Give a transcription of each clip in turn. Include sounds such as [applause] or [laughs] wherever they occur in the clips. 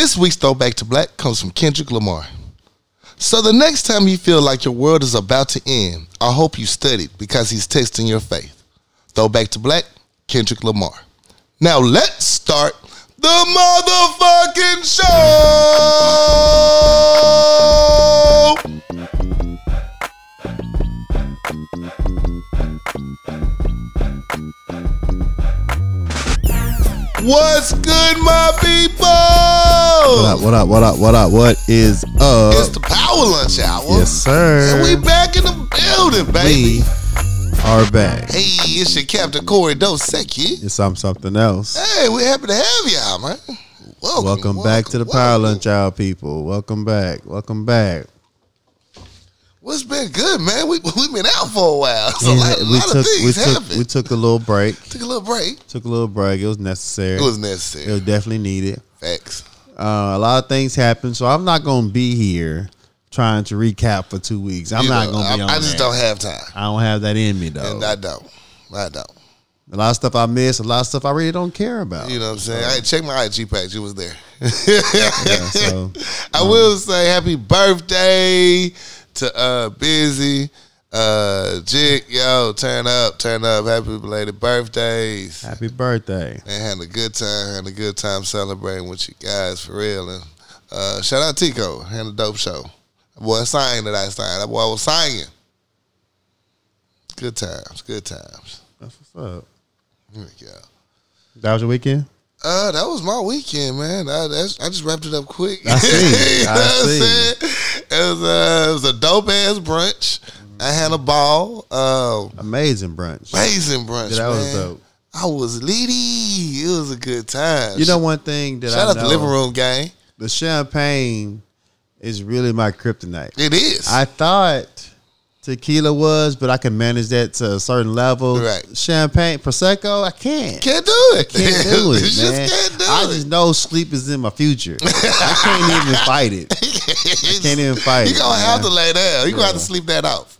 This week's Throwback to Black comes from Kendrick Lamar. So the next time you feel like your world is about to end, I hope you studied because he's testing your faith. Throwback to Black, Kendrick Lamar. Now let's start the motherfucking show. What's good, my people? What up? What up? What up? What up? What is up? It's the power lunch hour. yes, sir. And we back in the building, baby. We are back. Hey, it's your Captain Corey Dosecki. It's I'm something else. Hey, we're happy to have y'all, man. Welcome, Welcome back to the welcome, Power welcome. Lunch Hour, people. Welcome back. Welcome back. What's been good, man? We [laughs] we been out for a while. So a Yeah, lot, a we lot took of we things took happened. we took a little break. took a little break. Took a little break. It was necessary. It was necessary. It was definitely needed. Facts. Uh, a lot of things happened, so I'm not gonna be here trying to recap for two weeks. I'm You not know, gonna be I, on. I just that. don't have time. I don't have that in me though. And I don't. I don't. a lot of stuff I miss. A lot of stuff I really don't care about. You know what I'm saying? I check my IG page. It was there. Yeah, so [laughs] I will say happy birthday to uh Busy. Uh Jig, yo, turn up, turn up. Happy belated birthdays. happy birthday. And had a good time, had a good time celebrating with you guys for real. And uh shout out Tico, had a dope show. Boy sang that I sang. That boy was singing. Good times, good times. That's what's up. Yeah. That was your weekend. Uh, that was my weekend, man. I, that's, I just wrapped it up quick. I see. [laughs] I see. It was, uh, it was a dope ass brunch. I had a ball. Um, Amazing brunch. amazing brunch. Yeah, that was man. dope. I was litty. It was a good time. You know one thing that shout I out know, the living room gang. the champagne is really my kryptonite. It is. I thought tequila was, but I can manage that to a certain level. Right. Champagne, prosecco, I can't. can't do it. Can't do [laughs] it, You man. just can't do I it. just know sleep is in my future. I can't even fight it. [laughs] Can't even fight You gonna have to lay down. You gonna have to sleep that off.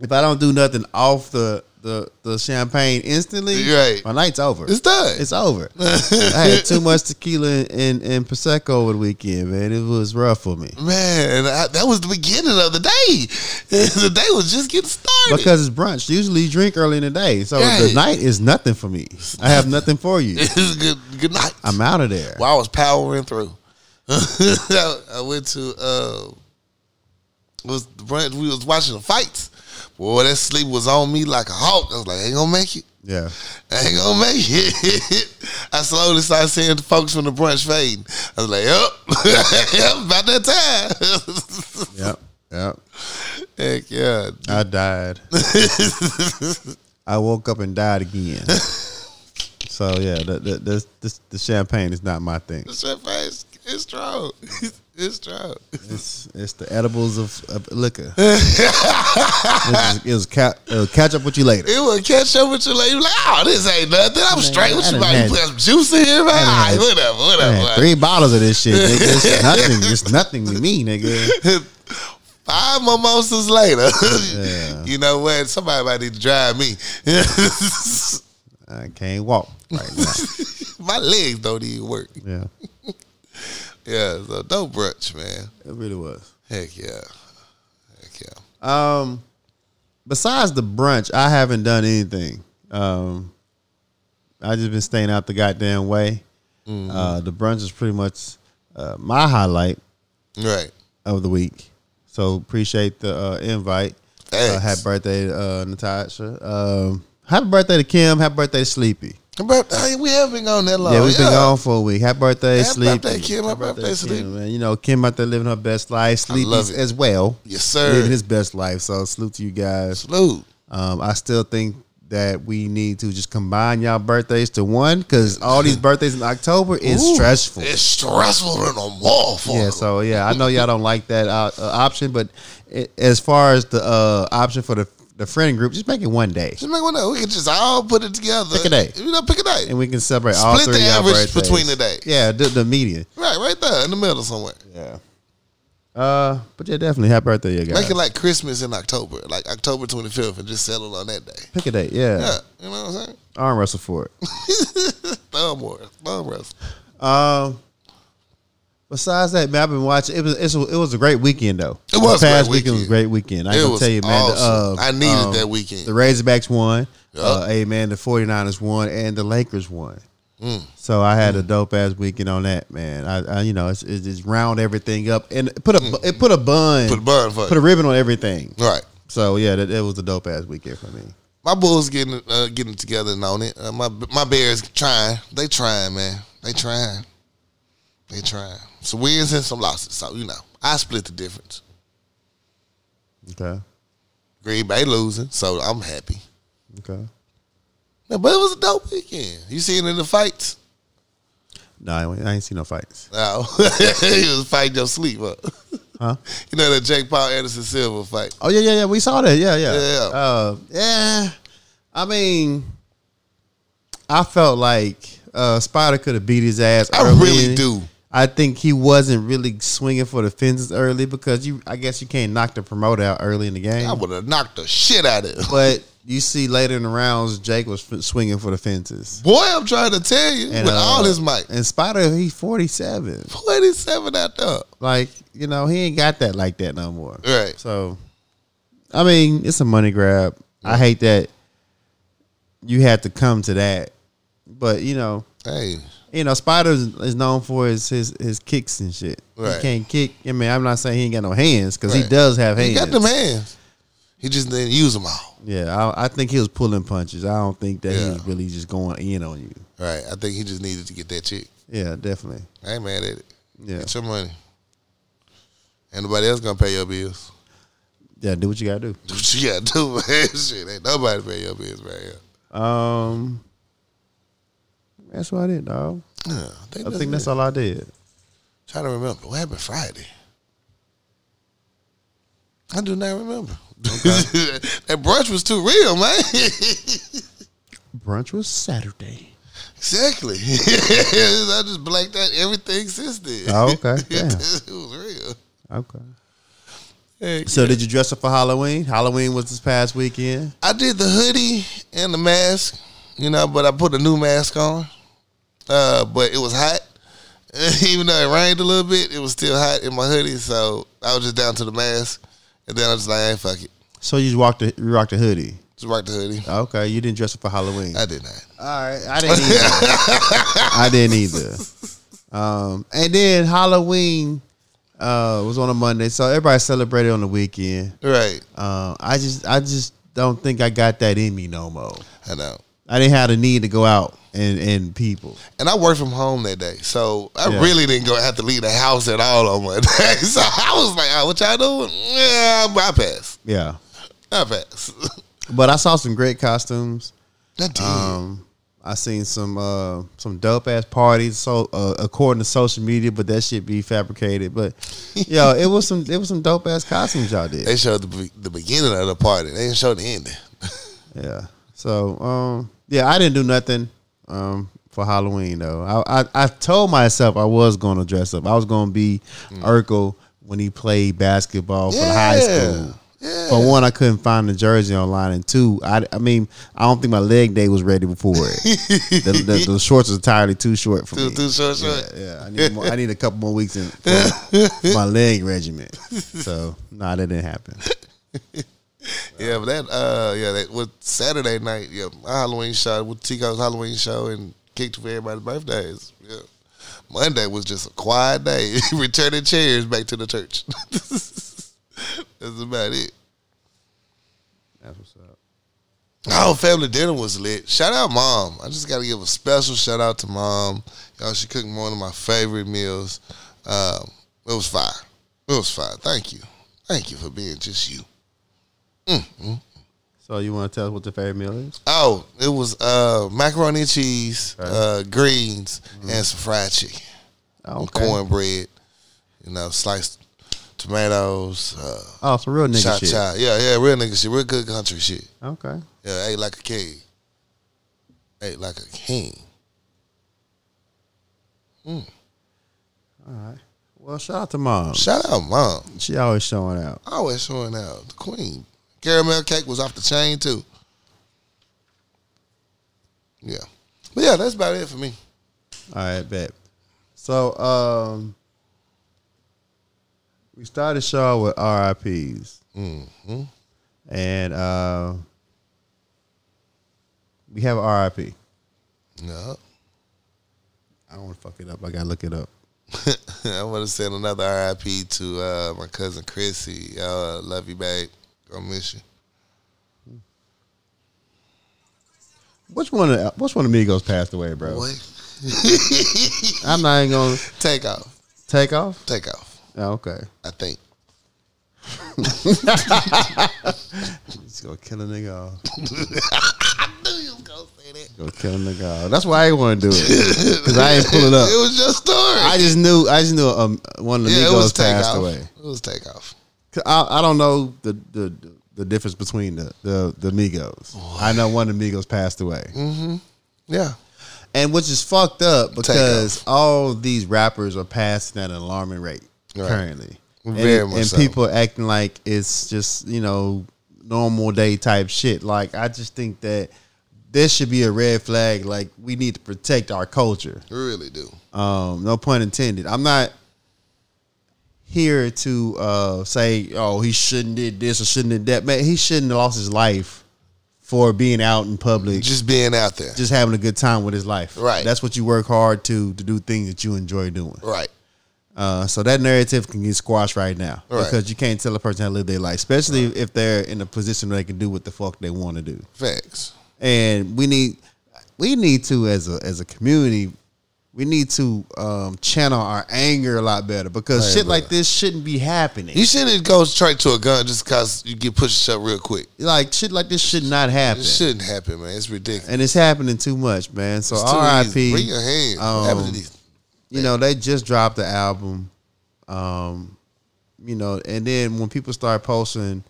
If I don't do nothing off the the, the champagne instantly, Right. my night's over. It's done. It's over. [laughs] I had too much tequila and, and, prosecco over the weekend, man. It was rough for me Man, I, that was the beginning of the day. [laughs] the day was just getting started. because it's brunch. Usually, you drink early in the day, so Right. the night is nothing for me. I have nothing for you. [laughs] good. Good night. I'm out of there. Well, I was powering through. [laughs] I went to uh, was. We was watching the fights. Boy, that sleep was on me like a hawk. I was like, I ain't gonna make it. Yeah, I ain't gonna make it. [laughs] I slowly started seeing the folks from the brunch fading. I was like, yep, [laughs] about that time. yep, yep. Heck yeah. I died. I woke up and died again. So yeah, the the, the, the, the champagne is not my thing. The champagne is it's strong. [laughs] It's strong. It's it's the edibles of, of liquor. [laughs] It's, it's ca- it'll catch up with you later. It will catch up with you later. You like, oh, this ain't nothing. I'm straight. What I you about? You put some juice in here, man? All right, had- whatever, whatever. three bottles of this shit, nigga. It's [laughs] nothing. It's nothing to me, nigga. Five mimosas later. Yeah. you know what? Somebody might need to drive me. I can't walk right now. My legs don't even work. Yeah, Yeah, so don't brunch, man. it really was. Heck yeah. Heck yeah. Um, besides the brunch, I haven't done anything. Um, I just been staying out the goddamn way. Mm-hmm. Uh, the brunch is pretty much uh, my highlight Right. of the week. So appreciate the uh, invite. Uh, happy birthday, uh, Natasha. Um, happy birthday to Kim. Happy birthday to Sleepy. But hey, we haven't been gone that long. yeah, we've been gone for a week. Happy birthday, Sleep. Happy Sleepy. birthday, Kim. Happy birthday, Sleepy. Man. You know, Kim out there living her best life. It. as well. Yes, sir. Living his best life. So salute to you guys. Salute. Um, I still think that we need to just combine y'all birthdays to one because all these birthdays in October is Ooh, stressful. It's stressful than a motherfucker. Yeah, so yeah, I know y'all don't like that uh, uh, option, but it, as far as the uh, option for the the friend group, just make it one day, Just make one day. We can just all put it together. Pick a day. You know, pick a day. and we can celebrate all three the average birthdays. between the days. Yeah, the, the median. Right, right there in the middle somewhere. Yeah. Uh, but yeah, definitely happy birthday, you guys. Make it like Christmas in October, like October 25th, and just settle on that day. Pick a date, yeah. Yeah, you know what I'm saying? Arm wrestle for it. [laughs] Thumb war, thumb wrestle. Um, Besides that, man, I've been watching. It was it's a, it was a great weekend though. It was the a past great weekend was a great weekend. I can tell you, man. the, uh, I needed um, that weekend. The Razorbacks won. Yup. Uh, hey man, the 49ers won and the Lakers won. Mm. So I had a dope ass weekend on that, man. I, I you know, it's, it's just round everything up and put a it put a bun, Mm. Put a bun for put a ribbon on everything. Right. So yeah, that, that was a dope ass weekend for me. My Bulls getting uh, getting together and on it. Uh, my my Bears trying. They trying, man. They trying. They trying. Some wins and some losses. So you know, I split the difference. Okay, Green Bay losing, so I'm happy. okay. Yeah, but it was a dope weekend. You seen in the fights? No, I ain't, seen no fights. [laughs] [laughs] No, he was fighting your sleep up. Huh? You know that Jake Paul Anderson Silva fight. Oh yeah, yeah, yeah. We saw that. Yeah, yeah. Yeah. Uh, yeah. I mean, I felt like uh, Spider could have beat his ass. I really do. I think he wasn't really swinging for the fences early because you. I guess you can't knock the promoter out early in the game. I would have knocked the shit out of him. But you see later in the rounds, Jake was f- swinging for the fences. Boy, I'm trying to tell you, And, with uh, all his might, In spite of he's forty seven. 47 out there. Like you know, he ain't got that like that no more. Right. So, I mean, it's a money grab. I hate that you had to come to that, but you know, Hey, you know, Spider is known for his his, his kicks and shit. Right. He can't kick. I mean, I'm not saying he ain't got no hands because he does have hands. he got them hands. He just didn't use them all. Yeah, I, I think he was pulling punches. I don't think that he was really just going in on you. Right. I think he just needed to get that chick. Yeah, definitely. I ain't mad at it. Yeah, Get your money. Ain't nobody else gonna pay your bills. yeah. Do what you gotta do. Do [laughs] what you gotta do, man. [laughs] Shit, ain't nobody pay your bills, man. Um, that's what I did, dog. Yeah, I think, I that's, think that's all I did. Trying to remember what happened Friday. I do not remember. [laughs] that brunch was too real, man. Brunch was Saturday. exactly. [laughs] I just blanked out everything since then. Oh, okay. [laughs] Yeah. it was real. Okay. Heck So yeah. did you dress up for Halloween? Halloween was this past weekend. I did the hoodie and the mask, you know, but I put a new mask on. Uh, but it was hot. [laughs] Even though it rained a little bit, it was still hot in my hoodie. So I was just down to the mask. And then I was like, hey, fuck it. So you just walked the, you rocked the hoodie. Just rock the hoodie. Okay, you didn't dress up for Halloween. I did not. All right, I didn't either. I didn't either. Um, and then Halloween uh, was on a Monday, so everybody celebrated on the weekend. Right. Uh, I just, I just don't think I got that in me no more. I know. I didn't have the need to go out and and people. And I worked from home that day. So I Yeah. really didn't go have to leave the house at all on Monday. [laughs] so I was like, oh, what y'all doing? Yeah, I pass. Yeah, I pass. [laughs] but I saw some great costumes. I did. Um, I seen some uh, some dope ass parties. So uh, according to social media, but that shit be fabricated. But [laughs] yo, it was some it was some dope ass costumes y'all did. they showed the, be- the beginning of the party. They didn't show the ending. Yeah. So um, yeah, I didn't do nothing um for Halloween though. I I, I told myself I was going to dress up. I was going to be Urkel when he played basketball for the high Mm. School. Yeah. For one, I couldn't find the jersey online, and two, I, I mean, I don't think my leg day was ready before it. [laughs] the, the, the shorts was entirely too short for Too, me. too short, Yeah, short. yeah. I need more, I need a couple more weeks in for [laughs] my leg regimen. So nah, that didn't happen. [laughs] Yeah, but that uh yeah, that was Saturday night, yeah, my Halloween show with Tico's Halloween show and kicked for everybody's birthdays. Yeah. Monday was just a quiet day. [laughs] Returning chairs back to the church. [laughs] That's about it. That's what's up. Oh, family dinner was lit. Shout out mom. I just gotta give a special shout out to mom. Y'all, she cooked one of my favorite meals. Um, it was fire. It was fire. Thank you. Thank you for being just you. So you want to tell us what your favorite meal is? Oh, it was uh, macaroni and cheese, Okay. uh, greens, and some fried chicken, and cornbread. You know, sliced tomatoes, uh, Oh, some real nigga shit. Yeah, yeah, real nigga shit, real good country shit. Okay. Yeah, ate like a king. Ate like a king. All right. Well, shout out to mom. Shout out, mom. She always showing out. Always showing out. The queen. Caramel cake was off the chain too. Yeah, but yeah, that's about it for me. All right, bet. So, um, we started show with RIPS, Mm-hmm. and uh, we have RIP. No. I don't want to fuck it up. I gotta look it up. [laughs] I want to send another RIP to uh, my cousin Chrissy. Uh, love you, babe. Gonna miss you. Which one? Of, which one of Migos passed away, bro? [laughs] I'm not even gonna take off. take off. Take off. Oh, okay, I think. [laughs] He's gonna kill a nigga off. [laughs] I knew you was gonna say that. Gonna kill a nigga off. That's why I didn't want to do it because I ain't pull it up. It was your story. I just knew. I just knew um, one of the yeah, Migos passed off. away. It was Takeoff. I, I don't know the, the the difference between the the, the Migos. I know one of the Migos passed away, Yeah. and which is fucked up because all these rappers are passing at an alarming rate Right. currently, Very and, much and so. people acting like it's just you know normal day type shit. Like I just think that this should be a red flag. Like we need to protect our culture. We really do. Um, no pun intended. I'm not here to uh, say, oh, he shouldn't did this or shouldn't did that. Man, he shouldn't have lost his life for being out in public, just, being out there. Just having a good time with his life. Right. That's what you work hard to to do things that you enjoy doing. right. Uh, so that narrative can get squashed right now Right. because you can't tell a person how to live their life, especially if they're in a position where they can do what the fuck they want to do Facts. and we need we need to as a as a community we need to um, channel our anger a lot better because Man, shit like this shouldn't be happening. You shouldn't go straight to a gun just because you get pushed up real quick. like shit like this should not happen, It shouldn't happen, man. It's ridiculous. and it's happening too much, man. So easy. Bring your hand. um, what happened to these? You know they just dropped the album, um, you know, and then when people start posting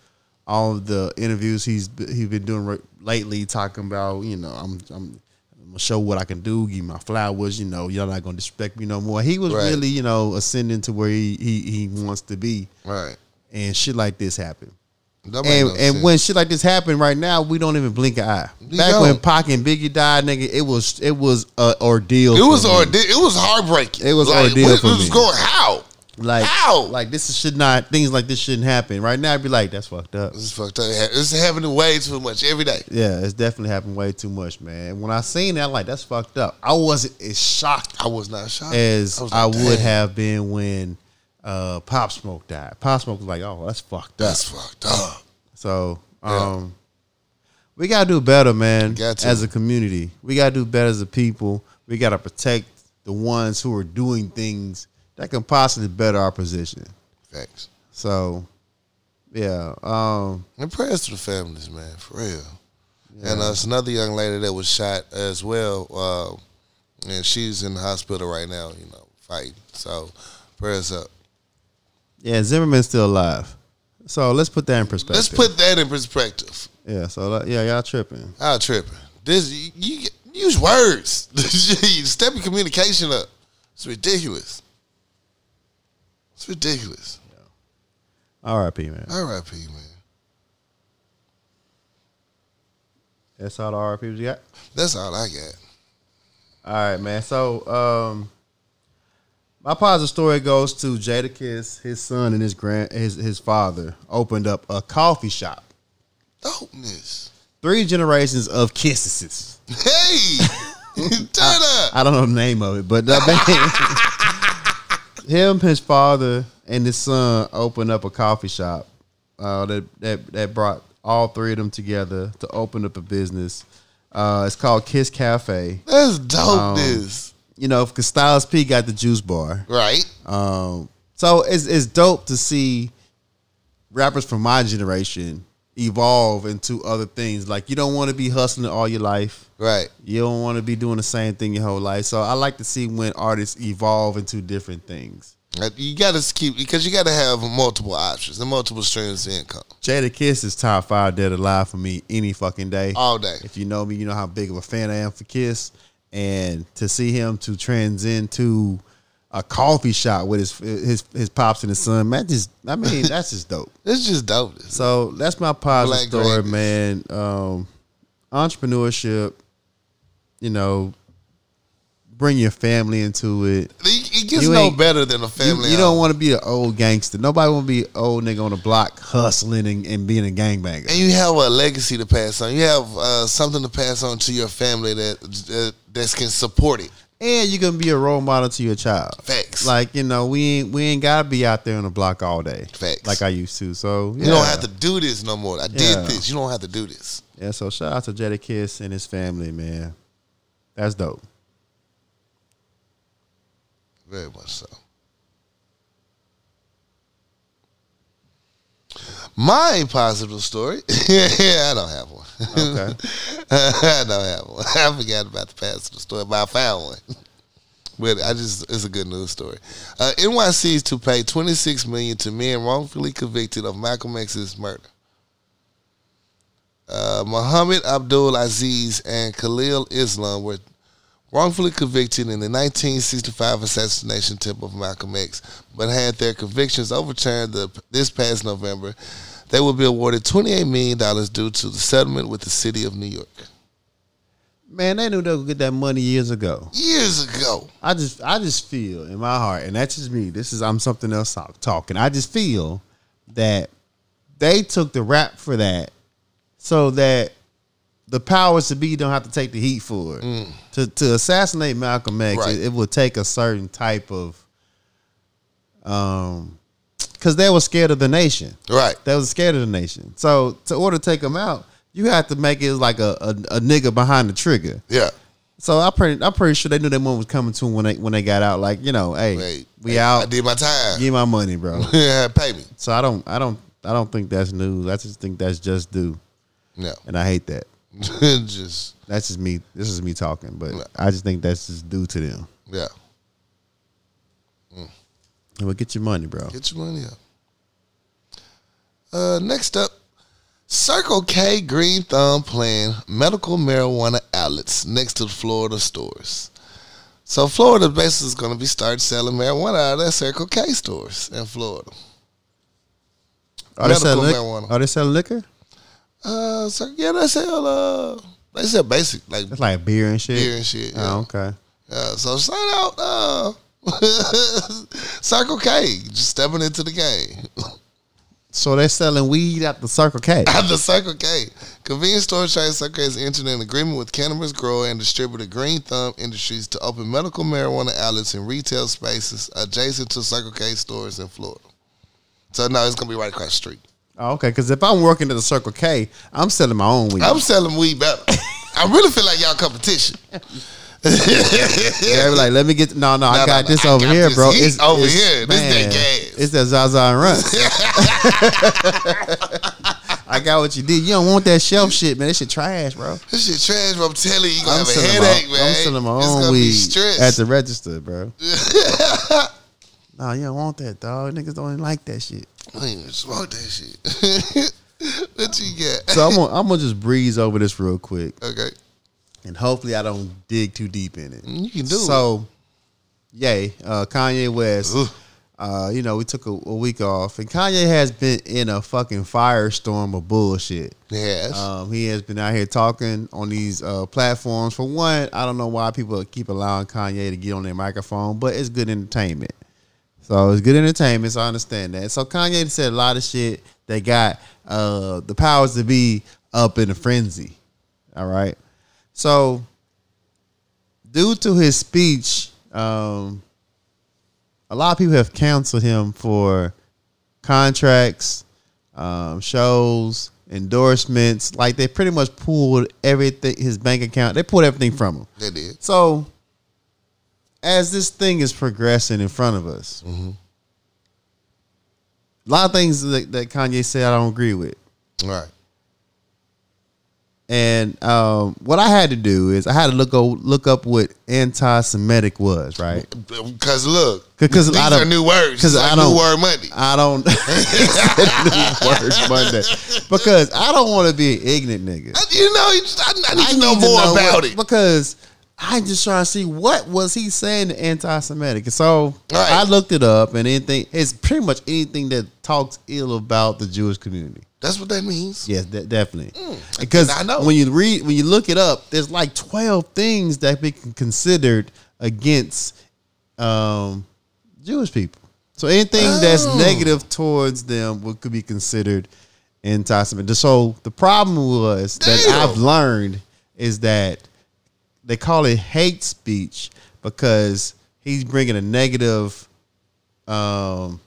all of the interviews he's he's been doing re- lately, talking about you know I'm I'm. I'm gonna show what I can do, give my flowers, you know, you're not gonna disrespect me no more. He was Right. really, you know, ascending to where he, he he wants to be. Right. And shit like this happened. That And no and sense. when shit like this happened right now, we don't even blink an eye. We Back don't. when Pac and Biggie died, nigga, it was it was a ordeal. it was ordeal. It was heartbreaking. It was like, ordeal what for was me. going how? Like How? like this should not things like this shouldn't happen. Right now, I'd be like, that's fucked up. This is fucked up. It's happening way too much every day. Yeah, it's definitely happening way too much, man. When I seen that, I'm like, that's fucked up. I wasn't as shocked I was not shocked. as I like, would have been when uh, Pop Smoke died. Pop Smoke was like, oh, that's fucked up. That's fucked up. So, Yeah. um, we gotta do better, man. As a community, we gotta do better as a people. We gotta protect the ones who are doing things that can possibly better our position. Facts. So, yeah, um, And prayers to the families, man, for real. And uh, it's another young lady that was shot as well, uh, and she's in the hospital right now. You know, fighting. So prayers up. yeah, Zimmerman's still alive. So let's put that in perspective. Let's put that in perspective. yeah. So uh, yeah, y'all tripping. How tripping? This you, you use words. [laughs] Step your communication up. It's ridiculous. It's ridiculous. R.I.P. Man. R.I.P. Man. That's all the R.I.P.s you got. That's all I got. All right, man. So, um, my positive story goes to Jadakiss. His son and his grand his his father opened up a coffee shop. Dopeness. Three generations of kisses. Hey, [laughs] turn up. I don't know the name of it, but uh, [laughs] him, his father, and his son opened up a coffee shop. Uh, that that that brought all three of them together to open up a business. Uh, it's called Kiss Cafe. That's dopeness. You know, because Styles P got the juice bar. right. Um, so it's it's dope to see rappers from my generation evolve into other things. Like you don't want to be hustling all your life. Right. You don't want to be doing the same thing your whole life. So I like to see when artists evolve into different things. Uh, you got to keep because you got to have multiple options and multiple streams of income Jadakiss is top five dead alive for me any fucking day. all day. If you know me, you know how big of a fan I am for Kiss. And to see him to transcend to a coffee shop with his his his pops and his son, man, just I mean that's just dope. [laughs] It's just dope. So that's my positive Black story, greatness. man. Um, entrepreneurship, you know, bring your family into it. It, it gets You no better than a You, family. you don't want to be an old gangster. Nobody want to be an old nigga on the block hustling and, and being a gangbanger. and you have a legacy to pass on. You have uh, something to pass on to your family that uh, that can support it. And you can be a role model to your child. Facts. Like you know, we ain't we ain't gotta be out there on the block all day. Facts. Like I used to. So You don't have to do this no more. I did Yeah. this. You don't have to do this. Yeah. So shout out to Jadakiss and his family, man. That's dope. Very much so. My positive story. Yeah, [laughs] I don't have one. Okay. [laughs] I don't have one. [laughs] I forgot about the positive story, but I found one. But I just it's a good news story. Uh, NYC is to pay twenty six million to men wrongfully convicted of Malcolm X's murder. Uh, Muhammad Abdul Aziz and Khalil Islam were wrongfully convicted in the 1965 assassination attempt of Malcolm X, but had their convictions overturned the, this past November. They will be awarded $28 million due to the settlement with the city of New York. Man, they knew they would get that money years ago. Years ago. I just I just feel in my heart, and that's just me. This is I'm something else talk- talking. I just feel that they took the rap for that, so that the powers to be don't have to take the heat for it. To to assassinate Malcolm X, Right. it, it would take a certain type of um, because they were scared of the nation. Right. They was scared of the nation. So to order to take them out, you have to make it like a, a, a nigga behind the trigger. Yeah. So I pretty, I'm pretty sure they knew that one was coming to them when they when they got out. Like you know, hey, Wait. we Hey, out. I did my time. Give my money, bro. [laughs] Yeah, pay me. so I don't, I don't, I don't think that's news. I just think that's just due, No. and I hate that. [laughs] just, That's just me. This is me talking, but Yeah. I just think that's just due to them. yeah. Well, get your money, bro. Get your money up. Uh, next up, Circle K Green Thumb plan medical marijuana outlets next to the Florida stores. So Florida basically is going to be start selling marijuana out of their Circle K stores in Florida. Are they selling marijuana. Are they selling liquor? Uh, so yeah, they sell uh, they sell basic like That's like beer and shit. beer and shit. Yeah. Oh, okay. Yeah, so shout out uh, [laughs] Circle K just stepping into the game. So they're selling weed at the Circle K. [laughs] At the Circle K. Convenience store chain Circle K has entered an agreement with cannabis grower and distributor Green Thumb Industries to open medical marijuana outlets in retail spaces adjacent to Circle K stores in Florida. So now it's gonna be right across the street. Oh, okay, because if I'm working at the Circle K, I'm selling my own weed. I'm selling weed better. I really feel like y'all competition. Yeah, like, let me get. No, no, I [laughs] got no, this I over got here, this bro. It's over here. This that gas. It's that Zaza and Run. [laughs] [laughs] I got what you did. You don't want that shelf shit, man. That shit trash, bro. This shit trash, bro. I'm telling you, you gonna I'm have a headache, my, man. I'm selling my It's own weed at the register, bro. no, you don't want that, dog. Niggas don't even like that shit. I ain't even smoke that shit. [laughs] what you got? So I'm gonna, I'm gonna just breeze over this real quick, okay. and hopefully I don't dig too deep in it. You can do so, yay, uh, Kanye West. Ugh. Uh, you know, we took a, a week off, and Kanye has been in a fucking firestorm of bullshit. Yes. Um, he has been out here talking on these uh, platforms. For one, I don't know why people keep allowing Kanye to get on their microphone, but it's good entertainment. So it's good entertainment. So I understand that. So Kanye said a lot of shit that got uh, the powers to be up in a frenzy. All right. So due to his speech, um, a lot of people have canceled him for contracts, um, shows, endorsements. Like they pretty much pulled everything, his bank account. They pulled everything from him. they did. So, as this thing is progressing in front of us, Mm-hmm. a lot of things that, that Kanye said I don't agree with. All right. And um, what I had to do is I had to look o- look up what anti-Semitic was, right? Because look, 'Cause these I don't- new words. Because like I don't- new word Monday. I don't new words Monday because I don't want to be an ignorant nigga. I- you know, I, I need I to know need more know about what- it. because I'm just trying to see what was he saying to anti-Semitic. So Right. I looked it up, and anything it's pretty much anything that talks ill about the Jewish community. That's what that means. Yes, de- definitely. Because I know. when you read, when you look it up, there's like twelve things that be considered against um, Jewish people. So anything that's Oh. negative towards them would could be considered anti-Semitic. So the problem was that I've learned is that they call it hate speech because he's bringing a negative um,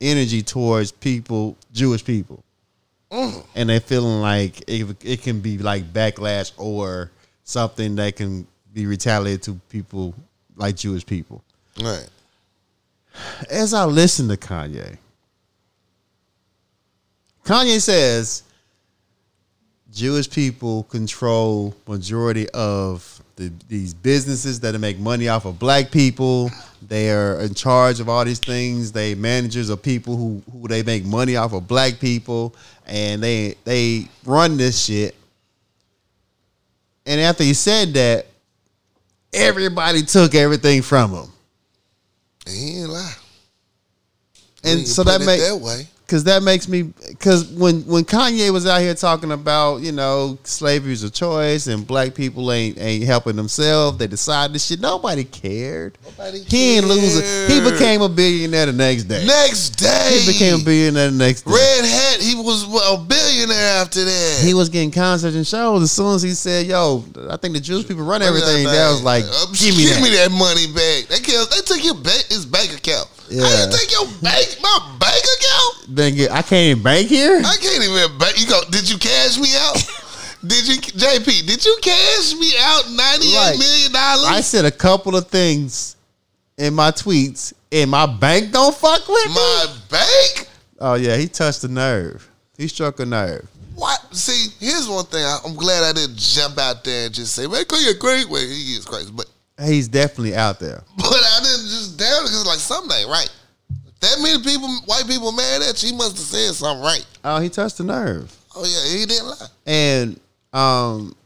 energy towards people, Jewish people, and they're feeling like it, it can be like backlash or something that can be retaliated to people like Jewish people. Right. As I listen to Kanye, Kanye says Jewish people control majority of the, these businesses that make money off of black people. They are in charge of all these things. They managers of people who, who they make money off of black people, and they they run this shit. And after he said that, everybody took everything from him. He ain't lie. And so that it make that way. Because that makes me because when when Kanye was out here talking about you know slavery is a choice and black people ain't ain't helping themselves, they decide this shit. Nobody cared. Nobody He ain't losing. He became a billionaire the next day. Next day. he became a billionaire the next day. Red Hat. He was a billionaire after that. He was getting concerts and shows as soon as he said, "Yo, I think the Jewish people run everything." That was like, Uh, "Give me that." money back. They killed, They took your bank, his bank account. How Yeah. you take your bank, my bank account? Then I can't even bank here. I can't even bank. You go. Did you cash me out? [laughs] did you, JP? Did you cash me out ninety eight Like, million dollars? I said a couple of things in my tweets, and my bank don't fuck with me. my bank. Oh yeah, he touched a nerve. He struck a nerve. What? See, here's one thing. I, I'm glad I didn't jump out there and just say, "Man, call you great way." He is crazy, but He's definitely out there. [laughs] but I didn't just down because like something ain't right. That many people, white people, mad at you. He must have said something right. Oh, he touched a nerve. Oh yeah, he didn't lie. And um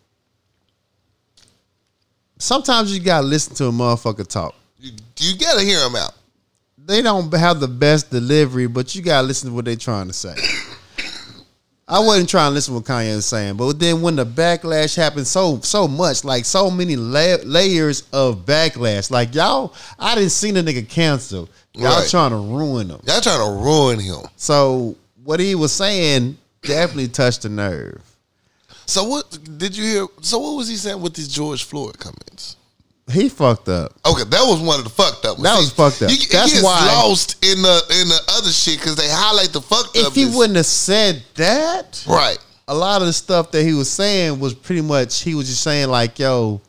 sometimes you gotta listen to a motherfucker talk. You, you gotta hear him out. They don't have the best delivery, but you gotta listen to what they're trying to say. [laughs] I wasn't trying to listen to what Kanye was saying, but then when the backlash happened so so much, like so many la- layers of backlash, like y'all, I didn't see the nigga cancel. Y'all Right. trying to ruin him. Y'all trying to ruin him. So what he was saying definitely touched the nerve. So what did you hear? So what was he saying with these George Floyd comments? He fucked up. Okay, that was one of the fucked up. ones. That was fucked up. You, That's gets why- lost in the in the other shit because they highlight the fucked up. If he wouldn't have said that, right, a lot of the stuff that he was saying was pretty much he was just saying like, "Yo,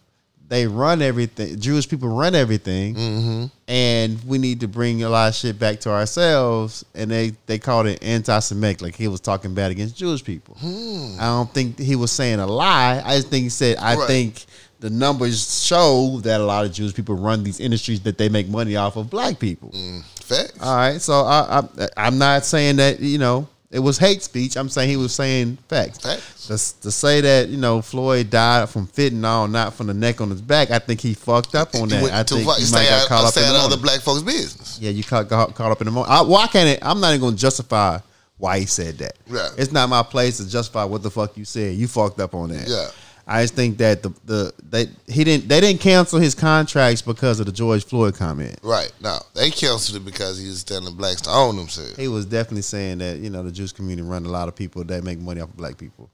they run everything. Jewish people run everything, Mm-hmm. and we need to bring a lot of shit back to ourselves." And they they called it anti-Semitic, like he was talking bad against Jewish people. I don't think he was saying a lie. I just think he said, "I Hmm. Right. think." The numbers show that a lot of Jewish people run these industries that they make money off of black people. Mm, facts. All right, so I, I I'm not saying that you know it was hate speech. I'm saying he was saying facts. Facts. To, to say that you know Floyd died from fentanyl, not from the neck on his back, I think he fucked up on that. I think far. he He might got caught up in the other black folks' business. Yeah, you caught, got caught up in the moment. I, why can't it? I'm not even going to justify why he said that. Right. It's not my place to justify what the fuck you said. You fucked up on that. Yeah. I just think that the the they he didn't they didn't cancel his contracts because of the George Floyd comment. Right. No, they canceled it because he was telling blacks to own themselves. He was definitely saying that you know the Jewish community run a lot of people that make money off of black people,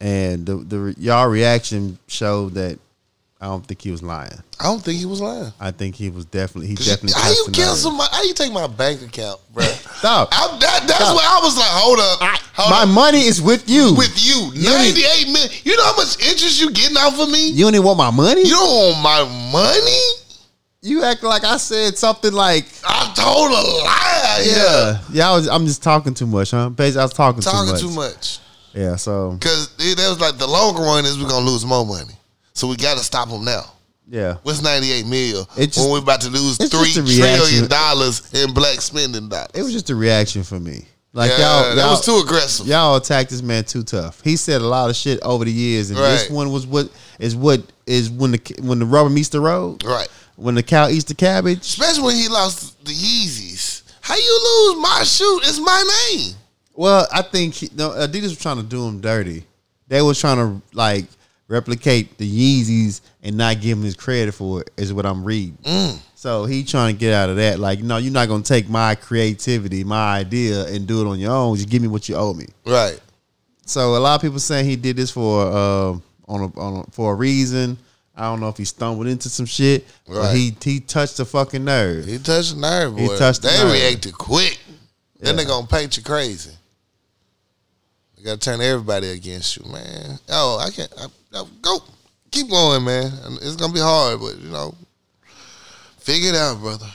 and the the y'all reaction showed that I don't think he was lying. I don't think he was lying. I think he was definitely he definitely. how you the nerve. cancel my? How you take my bank account, bro? [laughs] Dog. I, that, that's Dog. why I was like, hold up, hold My up. money is with you. with you, You ninety eight million. You know how much interest you getting off of me? you don't even want my money. You don't want my money? You act like I said something like I told a lie. Yeah, yeah yeah. I was, I'm just talking too much, huh? Basically, I was talking, talking too too much. much. Yeah, so Because that was like the longer run is we're gonna lose more money, so we got to stop them now. yeah. What's ninety eight mil just- when we're about to lose three trillion dollars in black spending dollars? It was just a reaction for me. Like yeah, y'all, that y'all, was too aggressive. y'all attacked this man too tough. He said a lot of shit over the years, and this one was what is what is when the when the rubber meets the road. Right. When the cow eats the cabbage. Especially when he lost the Yeezys. How you lose my shoe? It's my name. Well, I think he, no, Adidas was trying to do him dirty. They was trying to like replicate the Yeezys and not give him his credit for it is what I'm reading. Mm. So he trying to get out of that. Like, no, you're not gonna take my creativity, my idea, and do it on your own. Just give me what you owe me. Right. So a lot of people saying he did this for uh, on a, on a, for a reason. I don't know if he stumbled into some shit, but he he touched the fucking nerve. He touched the nerve, He boy. touched the they nerve. reacted quick. Then Yeah. they gonna paint you crazy. You gotta turn everybody against you, man. Oh, I can't. I, I, go, keep going, man. It's gonna be hard, but you know, figure it out, brother.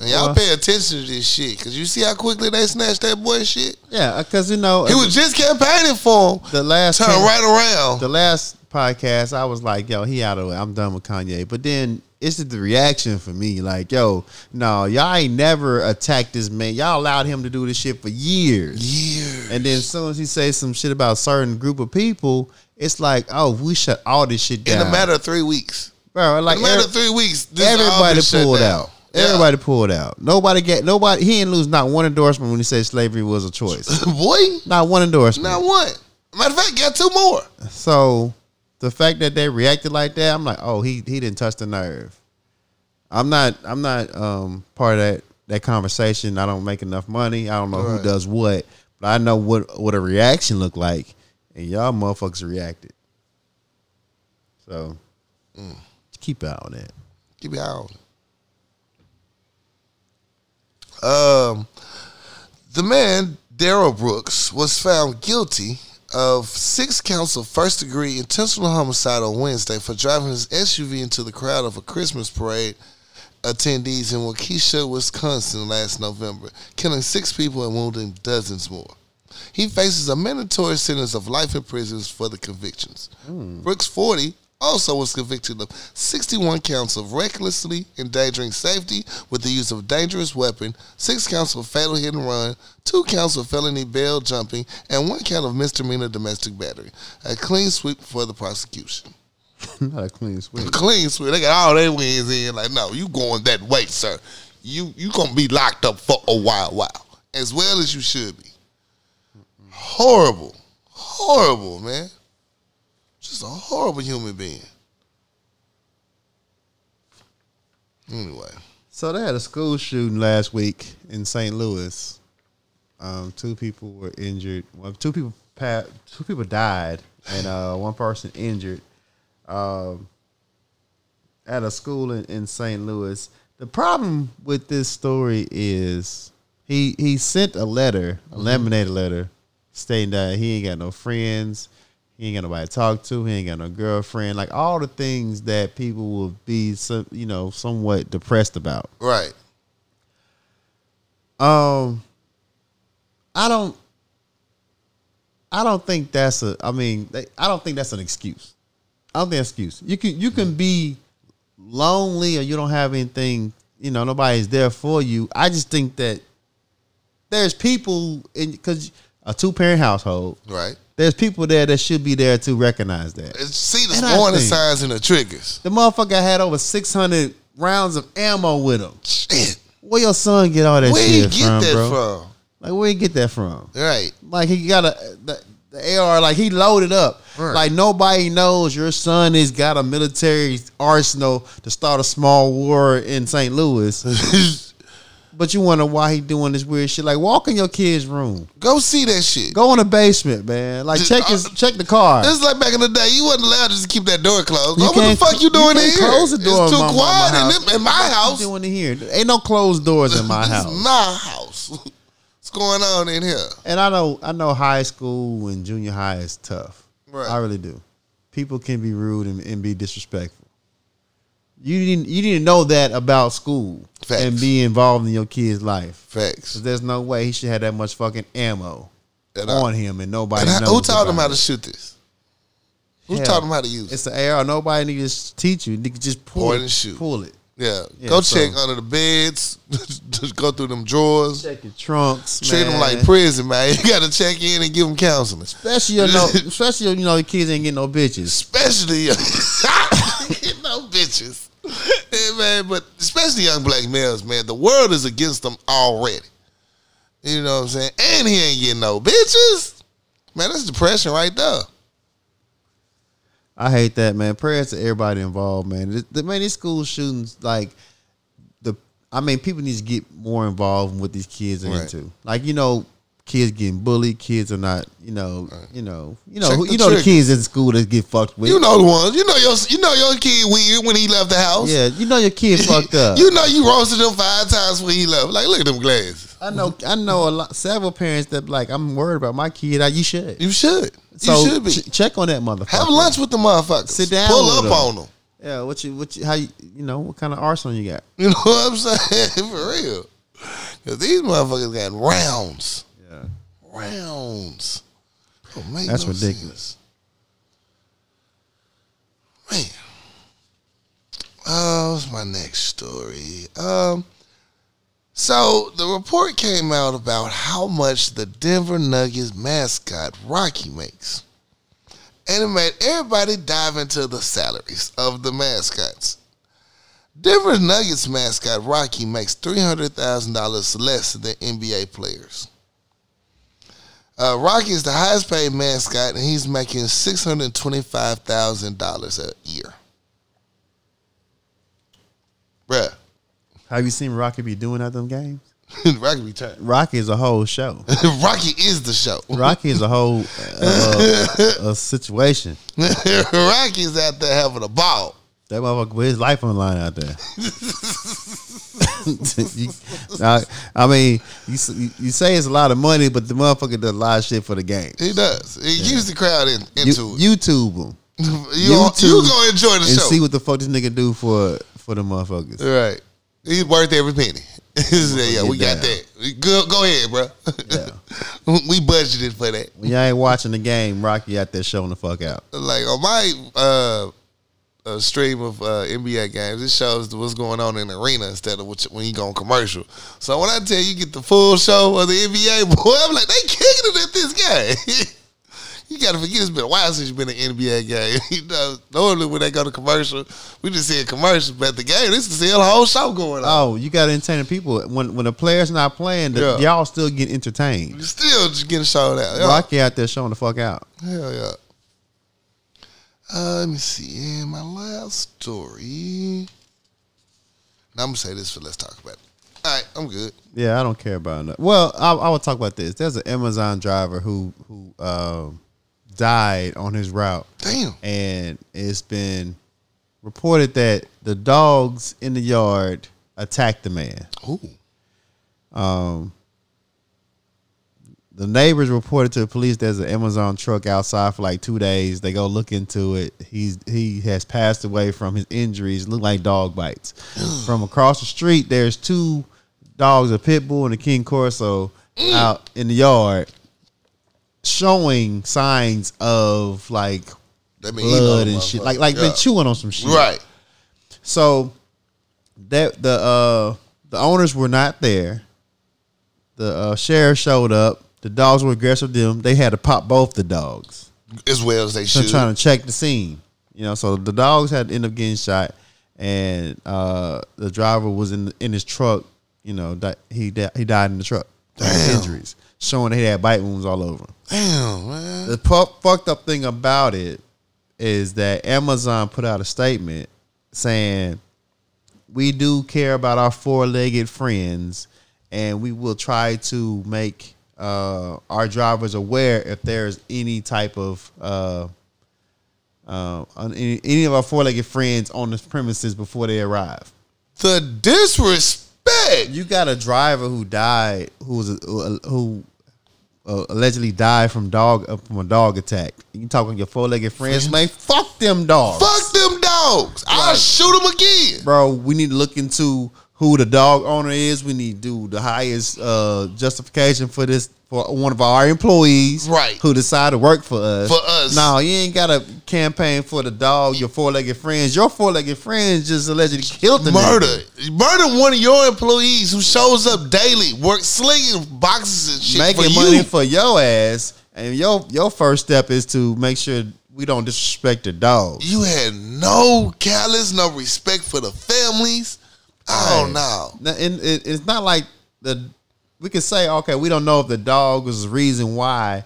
And y'all Well- pay attention to this shit, cause you see how quickly they snatched that boy shit. Yeah, because you know He was just campaigning for him. the last Turn right around. the last podcast, I was like, yo, he out of it. I'm done with Kanye. But then it's just the reaction for me. Like, yo, no, y'all ain't never attacked this man. Y'all allowed him to do this shit for years. Years. And then as soon as he says some shit about a certain group of people, it's like, oh, we shut all this shit down. In a matter of three weeks. Bro, like In a matter every- of three weeks, everybody pulled out. Yeah. Everybody pulled out. Nobody get nobody. He didn't lose not one endorsement when he said slavery was a choice. [laughs] Boy, not one endorsement. not one. Matter of fact, got two more. So the fact that they reacted like that, I'm like, oh, he he didn't touch the nerve. I'm not I'm not um part of that that conversation. I don't make enough money. I don't know Right. who does what, but I know what what a reaction looked like, and y'all motherfuckers reacted. So Mm. keep out on that. Keep out on. Um, the man Darrell Brooks was found guilty of six counts of first degree intentional homicide on Wednesday for driving his SUV into the crowd of a Christmas parade attendees in Waukesha, Wisconsin last November, killing six people and wounding dozens more. He faces a mandatory sentence of life in prison for the convictions. Hmm. Brooks, 40, also was convicted of 61 counts of recklessly endangering safety with the use of a dangerous weapon, six counts of fatal hit and run, two counts of felony bail jumping, and one count of misdemeanor domestic battery. A clean sweep for the prosecution. [laughs] not a clean sweep. Clean sweep. They got all their wins in. Like, no, you going that way, sir. You you gonna be locked up for a while, while. As well as you should be. Horrible. Horrible, man. Just a horrible human being. Anyway. So they had a school shooting last week in St. Louis. Um, two people were injured. Well, two people two people died, and uh, [laughs] one person injured. Um, at a school in, in St. Louis. The problem with this story is he he sent a letter, a laminated letter, stating that he ain't got no friends, he ain't got nobody to talk to, he ain't got no girlfriend, like all the things that people will be, some, you know, somewhat depressed about. Right. Um, I don't. I don't think that's a. I mean, I don't think that's an excuse. I don't think an excuse. You can you can be lonely or you don't have anything. You know, nobody's there for you. I just think that there's people in because a two parent household. Right. There's people there that should be there to recognize that. See the And warning signs and the triggers. The motherfucker had over six hundred rounds of ammo with him. Shit. Where your son get all that Where shit get from, that bro? from? Like where you get that from? Right. Like he got a the, the AR, like he loaded up. Right. Like nobody knows your son has got a military arsenal to start a small war in St. Louis. [laughs] but you wonder why he doing this weird shit. Like walk in your kid's room. Go see that shit. Go in the basement, man. Like Just- check his uh, check the car. This is like back in the day. You wasn't allowed to just keep that door closed. You oh, what the fuck you doing you in here? Close the door it's in too my, quiet my in, house. in my What house. You doing in here? Ain't no closed doors in my [laughs] house. my house. What's going on in here? And I know I know high school and junior high is tough. Right. I really do. People can be rude and, and be disrespectful. You didn't you didn't know that about school Facts. and be involved in your kid's life. Facts. there's no way he should have that much fucking ammo And I- on him and nobody And I- knows. who taught him how to shoot this? Who Hell, taught him how to use it? It's the AR. Nobody need to teach you. Can just pull Point it, and shoot. pull it. Yeah. Yeah, Go so- check under the beds. [laughs] Just go through them drawers. Check your trunks. Treat them like prison, man. [laughs] You got to check in and give them counseling. Especially you know, [laughs] especially you know, the kids ain't getting no bitches. Especially no bitches. [laughs] Man, but especially young black males, man. The world is against them already. You know what I'm saying? And he ain't getting no bitches. Man, that's depression right there. I hate that, man. Prayers to everybody involved, man. The, the man, these school shootings, like the, I mean, people need to get more involved in what these kids are Right. into. Like you know, kids getting bullied. Kids are not, you know, you know, you know, Check who, the you know the trigger. kids in school that get fucked with. You know the ones. You know your you know your kid weird when he left the house. yeah, you know your kid fucked [laughs] up. You know you roasted him five times when he left. Like look at them glasses. I know, I know a lot, several parents that like, I'm worried about my kid. I, you should. You should. So you should be. ch- check on that motherfucker. Have lunch with the motherfuckers. Sit down Pull with up them. on them. Yeah, what you, what you, how you, you know, what kind of arsenal you got? You know what I'm [laughs] saying? For real. Because these motherfuckers got rounds. Rounds. That's no ridiculous. sense. Man. Uh, what's my next story? Um, so the report came out about how much the Denver Nuggets mascot Rocky makes. And it made everybody dive into the salaries of the mascots. Denver Nuggets mascot Rocky makes $300,000 less than NBA players. Uh, Rocky is the highest paid mascot, and he's making $625,000 a year. Bruh, Have you seen Rocky be doing at them games? [laughs] Rocky be. Rocky is a whole show. [laughs] Rocky is the show. Rocky is a whole uh, [laughs] a situation. Rocky's out there having a ball. That motherfucker put his life on the line out there. [laughs] [laughs] You- I, I mean, you, you you say it's a lot of money, but the motherfucker does a lot of shit for the game. He does. He keeps the crowd in, You, into it. YouTube him [laughs] You, YouTube you gonna enjoy the and show. see what the fuck this nigga do for for the motherfuckers. right. He's worth every penny. yeah, we got that. Go, go ahead, bro. Yeah. we budgeted for that. When y'all ain't watching the game, Rocky out there showing the fuck out. like on my uh, uh stream of uh, NBA games, it shows what's going on in the arena instead of what you- when you go on commercial. So when I tell you, you get the full show of the NBA, [laughs] boy, I'm like they kicking it at this game. [laughs] you got to forget it's been a while since you've been an NBA game. [laughs] you know, normally when they go to commercial, we just see a commercial, but the game this is still a whole show going on. Oh, you got to entertain the people. When when the players not playing, the, Yeah. y'all still get entertained. You still just getting showed out. Yeah. Rocky out there showing the fuck out. Hell yeah. Uh, let me see. And my last story. Now I'm gonna say this for let's talk about it. All right, I'm good. Yeah, I don't care about that. Well, I, I will talk about this. There's an Amazon driver who who um, died on his route, Damn. and it's been reported that the dogs in the yard attacked the man. Ooh. The neighbors reported to the police there's an Amazon truck outside for like two days. They go look into it. He's he has passed away from his injuries. Look like dog bites. [gasps] from across the street, there's two dogs, a pit bull and a king corso, out in the yard, showing signs of like blood and shit. Like like Yeah. been chewing on some shit. Right. So that the uh the owners were not there. The uh, sheriff showed up. The dogs were aggressive with them. They had to pop both the dogs. As well as they So should. trying to check the scene. You know, so the dogs had to end up getting shot and uh the driver was in in his truck, you know, di- he di- he died in the truck. Damn. Injuries. Showing that he had bite wounds all over him. Damn, man. The pu- fucked up thing about it is that Amazon put out a statement saying we do care about our four-legged friends, and we will try to make uh, our drivers aware if there's any type of uh, uh, any, any of our four-legged friends on the premises before they arrive. The disrespect. You got a driver who died, who was a, who, who uh, allegedly died from dog uh, from a dog attack. You talking your four-legged friends, man? Fuck them dogs. Fuck them dogs. I'll shoot them again. bro, we need to look into who the dog owner is. We need to do the highest uh, justification for this for one of our employees, Right. Who decide to work for us. For us. No, you ain't got a campaign for the dog. Your four-legged friends. Your four-legged friends just allegedly killed the Murder. nigga. Murder one of your employees who shows up daily, work slinging boxes and shit making for money you. for your ass. And your your first step is to make sure we don't disrespect the dog. You had no callous, no respect for the families. Oh no. And it, it's not like the we could say, okay, we don't know if the dog was the reason why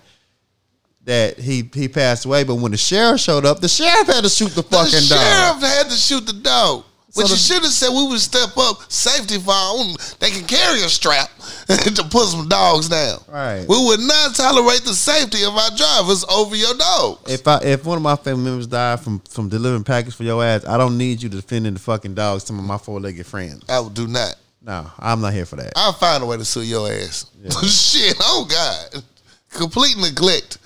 that he he passed away. But when the sheriff showed up, the sheriff had to shoot the fucking dog. The sheriff dog. Sheriff had to shoot the dog. But So you should have said we would step up safety for our own. They can carry a strap [laughs] to put some dogs down. Right. We would not tolerate the safety of our drivers over your dog. If I if one of my family members died from from delivering package for your ass, I don't need you defending the fucking dogs. Some of my four legged friends. I would do not. No, I'm not here for that. I'll find a way to sue your ass. [laughs] Shit, oh God. Complete neglect.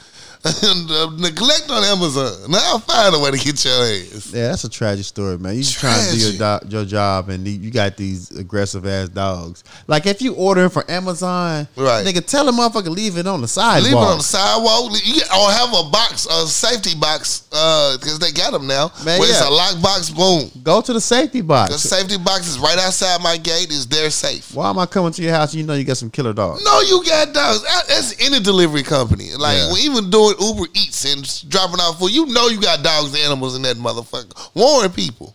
Uh, neglect on Amazon. Now I'll find a way to get your ass. Yeah, that's a tragic story, man. You just trying to do your, do- your job, and you got these aggressive ass dogs. Like if you order from Amazon, Right. Nigga, tell the motherfucker leave it on the sidewalk. Leave it on the sidewalk. You or have a box, a safety box, because they got them now. Man, where it's a lock box, boom. Go to the safety box. The safety box is right outside my gate. Is there safe? Why am I coming to your house? You know you got some killer dogs. No, you got dogs. That's any delivery company. Like Yeah. we even doing Uber Eats and dropping off food. You know you got dogs and animals in that motherfucker. Warn people.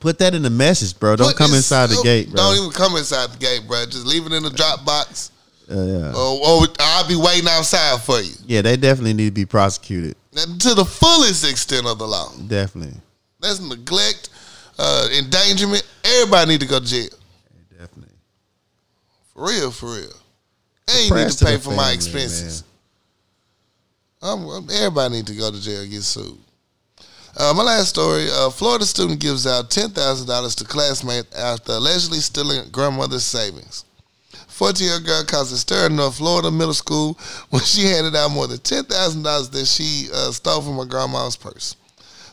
Put that in the message, bro. Don't Put come this- inside the oh, gate, bro. Don't even come inside the gate, bro. Just leave it in the drop box. Uh, yeah. Or, or I'll be waiting outside for you. yeah, they definitely need to be prosecuted. And to the fullest extent of the law. Definitely, That's neglect, uh, endangerment. Everybody need to go to jail. definitely. For real, for real. And you need to pay for my expenses. Um, um, everybody need to go to jail and get sued. Uh, my last story: uh, Florida student gives out ten thousand dollars to classmate after allegedly stealing grandmother's savings. Fourteen-year-old girl caused a stir in North Florida middle school [laughs] when she handed out more than ten thousand dollars that she uh, stole from her grandma's purse.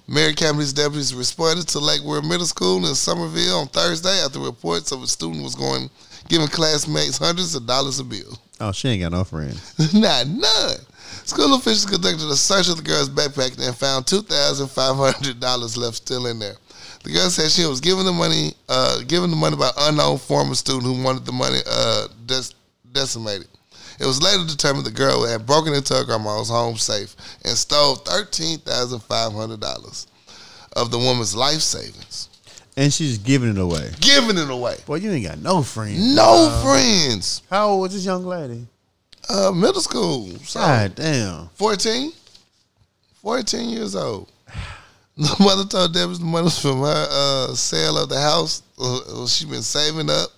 Mary County's deputies responded to Lake Weir Middle School in Summerfield on Thursday after reports of a student was going giving classmates hundreds of dollars a bill. Oh, she ain't got no friends. [laughs] Not none. School officials conducted a search of the girl's backpack and found two thousand five hundred dollars left still in there. The girl said she was given the money, uh, given the money by an unknown former student who wanted the money uh, des- decimated. It was later determined the girl had broken into her grandma's home safe and stole thirteen thousand five hundred dollars of the woman's life savings, And she's giving it away. giving it away. Boy, you ain't got no friends. No friends. How old was this young lady? Uh, middle school. So God damn. 14? 14 years old. The [laughs] mother told Debbie the money from her uh, sale of the house. Uh, she been saving up.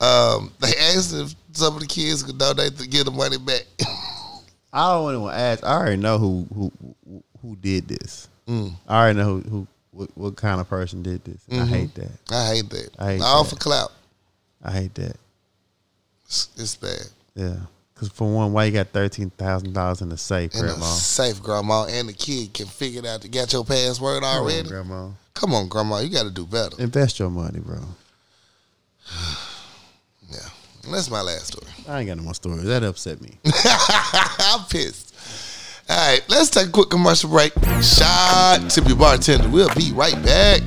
Um, they asked if some of the kids could donate to get the money back. [laughs] I don't even want to ask. I already know who who who, who did this. Mm. I already know who, who what, what kind of person did this. I hate that. I hate that. I hate All that. for clout. I hate that. It's, it's bad. Yeah. Because for one, why you got thirteen thousand dollars in the safe, And a Grandma? safe grandma and the kid can figure it out to get your password Come on, already. Grandma. Come on, grandma, you got to do better. Invest your money, bro. [sighs] Yeah, that's my last story. I ain't got no more stories. That upset me. [laughs] I'm pissed. All right, let's take a quick commercial break. Shot tip your bartender. We'll be right back.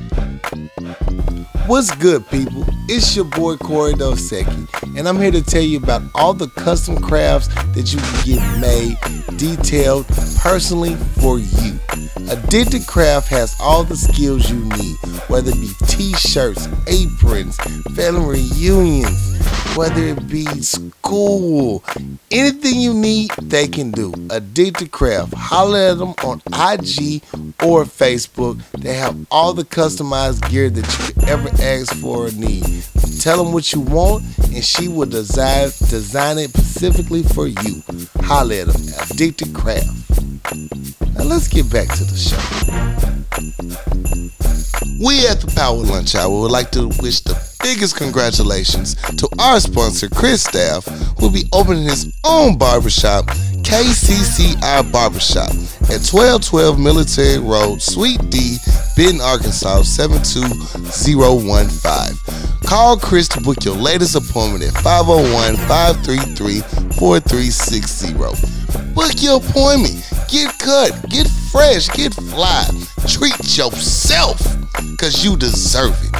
What's good, people? It's your boy Corey Dosecki, and I'm here to tell you about all the custom crafts that you can get made, detailed, personally for you. Addicted Craft has all the skills you need, whether it be t-shirts, aprons, family reunions, whether it be school, anything you need, they can do. Addicted Craft, holler at them on IG or Facebook. They have all the customized gear that you could ever ask for or need. Tell them what you want, and she will design design it specifically for you. Holler at them, Addicted Craft. Now let's get back to the show. We at the Power Lunch Hour would like to wish the biggest congratulations to our sponsor, Chris Staff, who will be opening his own barbershop, KCCI Barbershop, at 1212 Military Road, Suite D, Benton, Arkansas, 72015. Call Chris to book your latest appointment at 501 533 4360. Book your appointment. Get cut, get fresh, get fly. Treat yourself because you deserve it.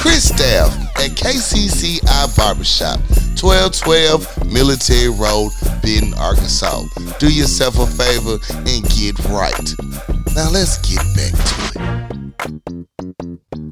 Chris Staff at KCCI Barbershop, 1212 Military Road, Benton, Arkansas. Do yourself a favor and get right. Now let's get back to it.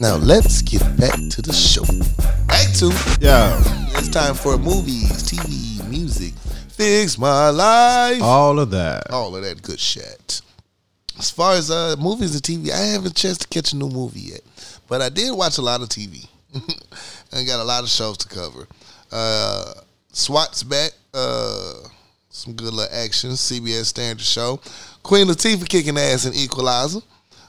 Now let's get back to the show. Act two. Yeah. It's time for movies, TV, music. Fix my life. All of that. All of that good shit. As far as uh, movies and TV, I haven't had a chance to catch a new movie yet, but I did watch a lot of TV. and [laughs] got a lot of shows to cover. Uh, SWAT's back. Uh, some good little action. CBS Standard Show. Queen Latifah kicking ass in Equalizer.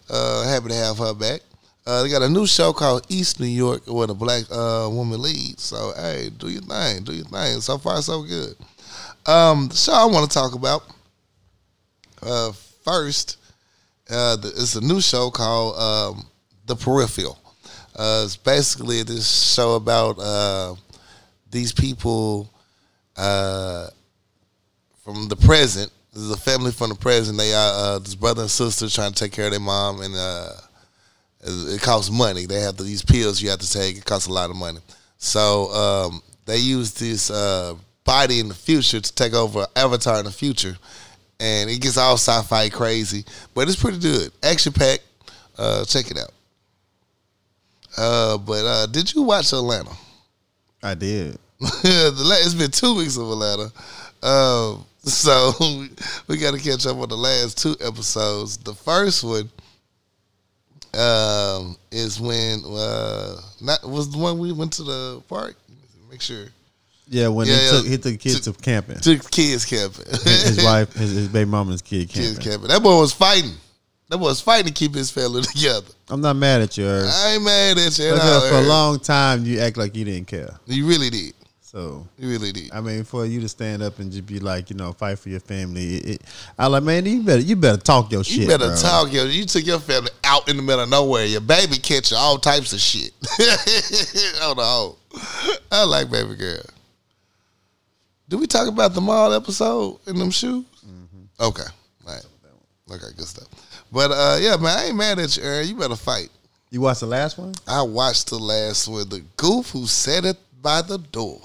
Uh, happy to have her back. Uh, they got a new show called East New York where the black uh, woman leads. So hey, do your thing, do your thing. So far, so good. Um, the show I want to talk about uh, first, uh, the, it's a new show called um, The Peripheral. Uh, it's basically this show about uh, these people uh, from the present. This is a family from the present. They are this brother and sister trying to take care of their mom, and it, costs money. They have to, these pills you have to take. It costs a lot of money. So um, they use this uh, body in the future to take over Avatar in the future, and it gets all sci-fi crazy, but it's pretty good. Action packed. Uh, check it out. Uh, but uh, did you watch Atlanta? I did. [laughs] It's been two weeks of Atlanta. Um, [laughs] so [laughs] we got to catch up on the last two episodes. The first one um, is when uh, not was the one we went to the park. Make sure Yeah, when Yeah, he yeah. took he took kids to camping. took kids camping. his [laughs] wife, his, his baby mama, and his kid kids camping. camping. That boy was fighting. That boy was fighting to keep his family [laughs] together. I'm not mad at you, Ernst. I ain't mad at you. at Because all, for a long time you act like you didn't care. You really did. So You really did. I mean, for you to stand up and just be like, you know, fight for your family, it, it, I like, man, you better you better talk your shit. You better bro. talk, yo. You took your family out in the middle of nowhere. Your baby catching all types of shit. [laughs] oh no, I like baby girl. Did we talk about the mall episode in them shoes? Mm-hmm. Okay, all right. Okay, good stuff. But uh, yeah, man, I ain't mad at you, Earn. You better fight. You watched the last one? I watched the last one, the goof who set it by the door.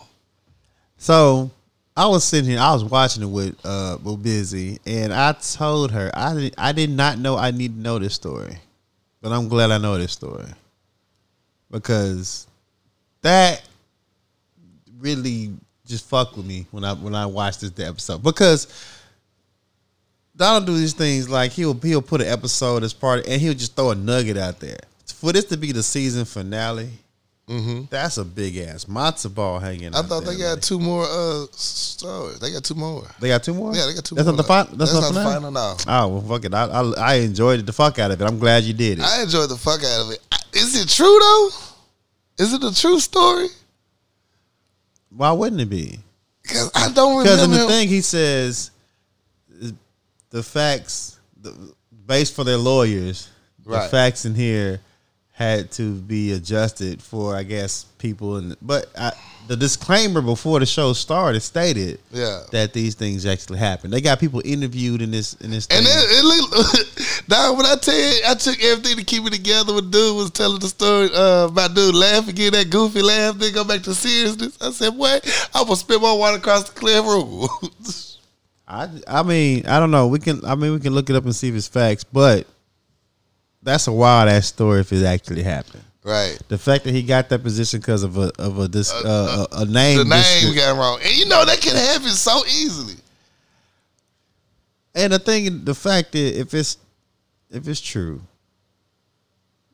So I was sitting here, I was watching it with uh with Busy, and I told her I did, I did not know I need to know this story, but I'm glad I know this story because that really just fucked with me when I when I watched this episode because. Donald do these things like he'll he'll put an episode as part and he'll just throw a nugget out there. For this to be the season finale, that's a big ass matzo ball hanging. Mm-hmm. I thought they got two more uh stories. They got two more. They got two more. Yeah, they got two That's more. not the final. That's, not, the final now. Oh well, fuck it. I, I I enjoyed the fuck out of it. I'm glad you did it. I enjoyed the fuck out of it. Is it true though? Is it a true story? Why wouldn't it be? Because I don't remember. Because in the thing he says, the facts, the, based for their lawyers, the facts in here had to be adjusted for, I guess, people. And but I, the disclaimer before the show started stated Yeah. that these things actually happened. They got people interviewed in this in this. And thing. it, it looked, [laughs] now when I tell you, I took everything to keep it together. When dude was telling the story uh, about dude laughing, getting that goofy laugh, then go back to seriousness. I said, "What? I'm gonna spit my water across the clear room." [laughs] I I mean I don't know. We can I mean we can look it up and see if it's facts, but that's a wild ass story if it actually happened. right. The fact that he got that position because of a of a dis, uh, a, a name, The name dis- got wrong, and you know that can happen so easily. and the thing, the fact that if it's if it's true,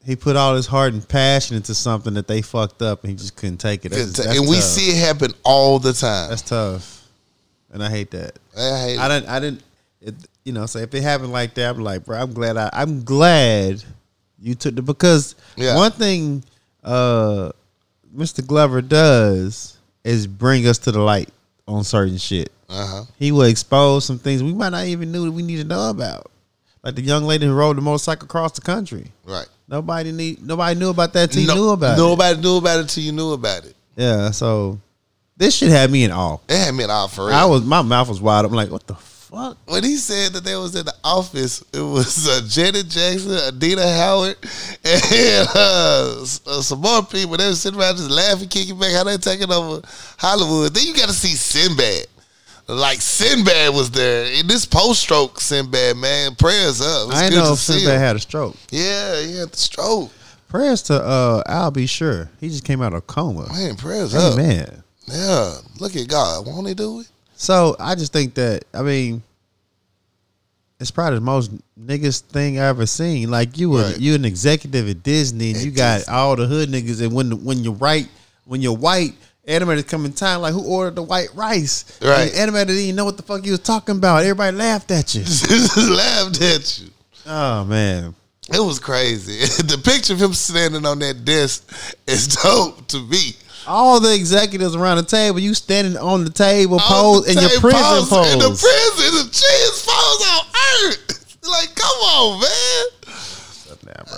he put all his heart and passion into something that they fucked up, and he just couldn't take it. That's, that's and we tough. see it happen all the time. that's tough, and I hate that. I hate I didn't. I didn't. It, you know, so if it happened like that, I'm like, bro, I'm glad. I, I'm glad you took the because Yeah. one thing uh Mr. Glover does is bring us to the light on certain shit. Uh huh. He will expose some things we might not even knew that we need to know about, like the young lady who rode the motorcycle across the country. Right. Nobody need. Nobody knew about that till you knew about it. Nobody knew about it till you knew about it. Yeah. So this shit had me in awe. It had me in awe for real. I was my mouth was wide. I'm like, what the fuck? when he said that they was in the office, it was uh, Janet Jackson, Adina Howard, and uh, uh, some more people. They were sitting around just laughing, kicking back, how they taking over Hollywood. Then you got to see Sinbad. Like Sinbad was there. In this post stroke Sinbad, man, prayers up. I know to if Sinbad had a stroke. Yeah, he had the stroke. Prayers to uh I'll be sure. He just came out of coma. Man, prayers up. Amen. Yeah, look at God. Won't he do it? So I just think that I mean it's probably the most niggas thing I ever seen. Like you were Right. you an executive at Disney and At you got Disney. all the hood niggas and when when you're right when you're white animators come in time like who ordered the white rice? Right. And the animator didn't even know what the fuck you was talking about. Everybody laughed at you. [laughs] Laughed at you. oh man. It was crazy. [laughs] the picture of him standing on that desk is [laughs] dope to me. All the executives around the table, you standing on the table On pose the in your same prison pose. In the prison, the cheese pose on earth. like, come on, man.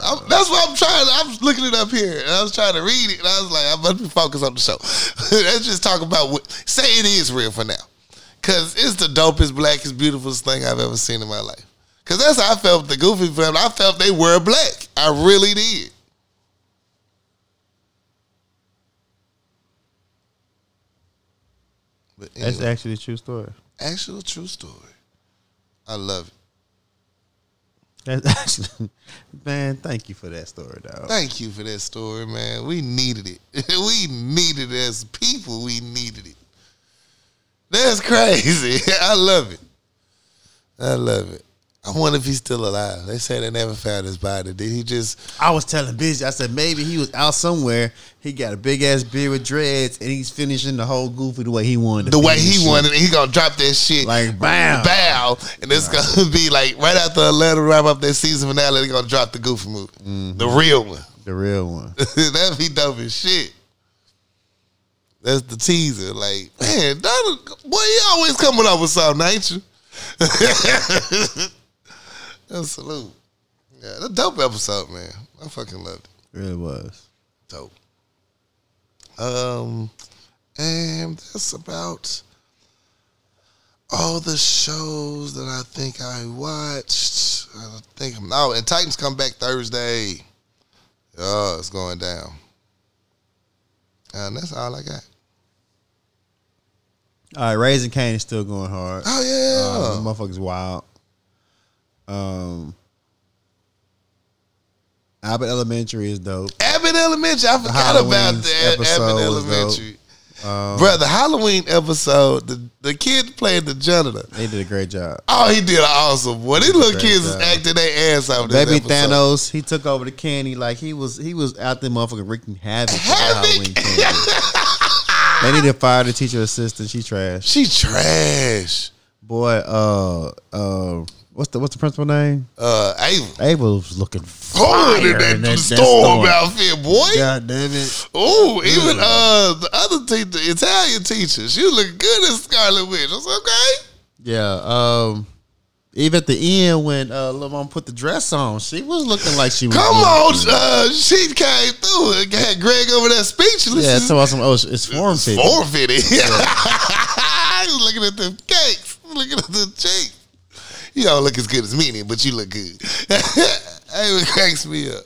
I'm- that's what I'm trying. I'm looking it up here, and I was trying to read it, and I was like, I must be focused on the show. [laughs] Let's just talk about what. Say it is real for now, because it's the dopest, blackest, beautifulest thing I've ever seen in my life. Because that's how I felt with the Goofy family. I felt they were black. I really did. But That's actually a true story. actual true story. I love it. That's [laughs] actually, man. Thank you for that story, dog. Thank you for that story, man. We needed it. [laughs] we needed it as people. We needed it. That's crazy. [laughs] I love it. I love it. I wonder if he's still alive. They say they never found his body. Did he just? I was telling Busy, I said maybe he was out somewhere. He got a big ass beard with dreads, and he's finishing the whole goofy the way he wanted. The way he it. wanted, it, he gonna drop that shit like bam. bow, and it's gonna be like right after Atlanta wrap up their season finale. They're gonna drop the goofy movie, Mm-hmm. the real one. the real one. [laughs] That'd be dope as shit. That's the teaser. Like, man, Donald, boy, you always coming up with something, ain't you? [laughs] That's salute. Yeah, the dope episode, man. I fucking loved it. really was. Dope. Um, and that's about all the shows that I think I watched. I think I'm oh, and Titans come back Thursday. Oh, it's going down. And that's all I got. All right, Raising Kanan is still going hard. Oh yeah. Um, the motherfucker's wild. Um, Abbott Elementary is dope. Abbott Elementary. I forgot about that. Abbott. Elementary. Um, Bro, the Halloween episode, the, the kid playing the janitor. they did a great job. Oh, he did awesome boy. These little kids is job. acting their ass off. Baby episode. Thanos, he took over the candy like he was he was out there motherfucking wreaking havoc for the [laughs] they need to fire the teacher assistant. She trash. She trash. Boy, uh uh what's the what's the principal name? Uh, Ava. Ava was looking fire in that, in that- storm outfit, boy. God damn it. Oh, even uh the other teacher, the Italian teacher, she was looking good as Scarlet Witch. I was okay. Yeah, um even at the end when uh Mom put the dress on, she was looking like she was Come on, uh, she came through and had Greg over there speechless. Yeah, it's about some oh it's- form fit. Form fitting. I [laughs] was looking at the cakes, looking at the cheeks. You don't look as good as me, but you look good. [laughs] it cracks me up.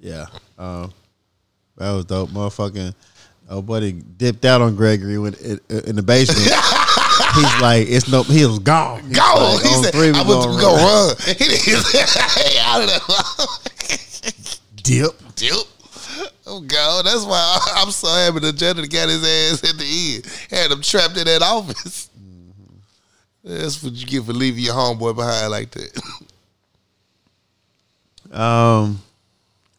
Yeah. Um, that was dope. Motherfucking oh buddy dipped out on Gregory when in, in the basement. [laughs] He's like, it's no he was gone. He's Go! like, he said, three, "I went gonna to go run." run." [laughs] He didn't out of there. Dip. Dip. Oh God, that's why I'm so happy the janitor got his ass at the end. Had him trapped in that office. That's what you get for leaving your homeboy behind like that. [laughs] Um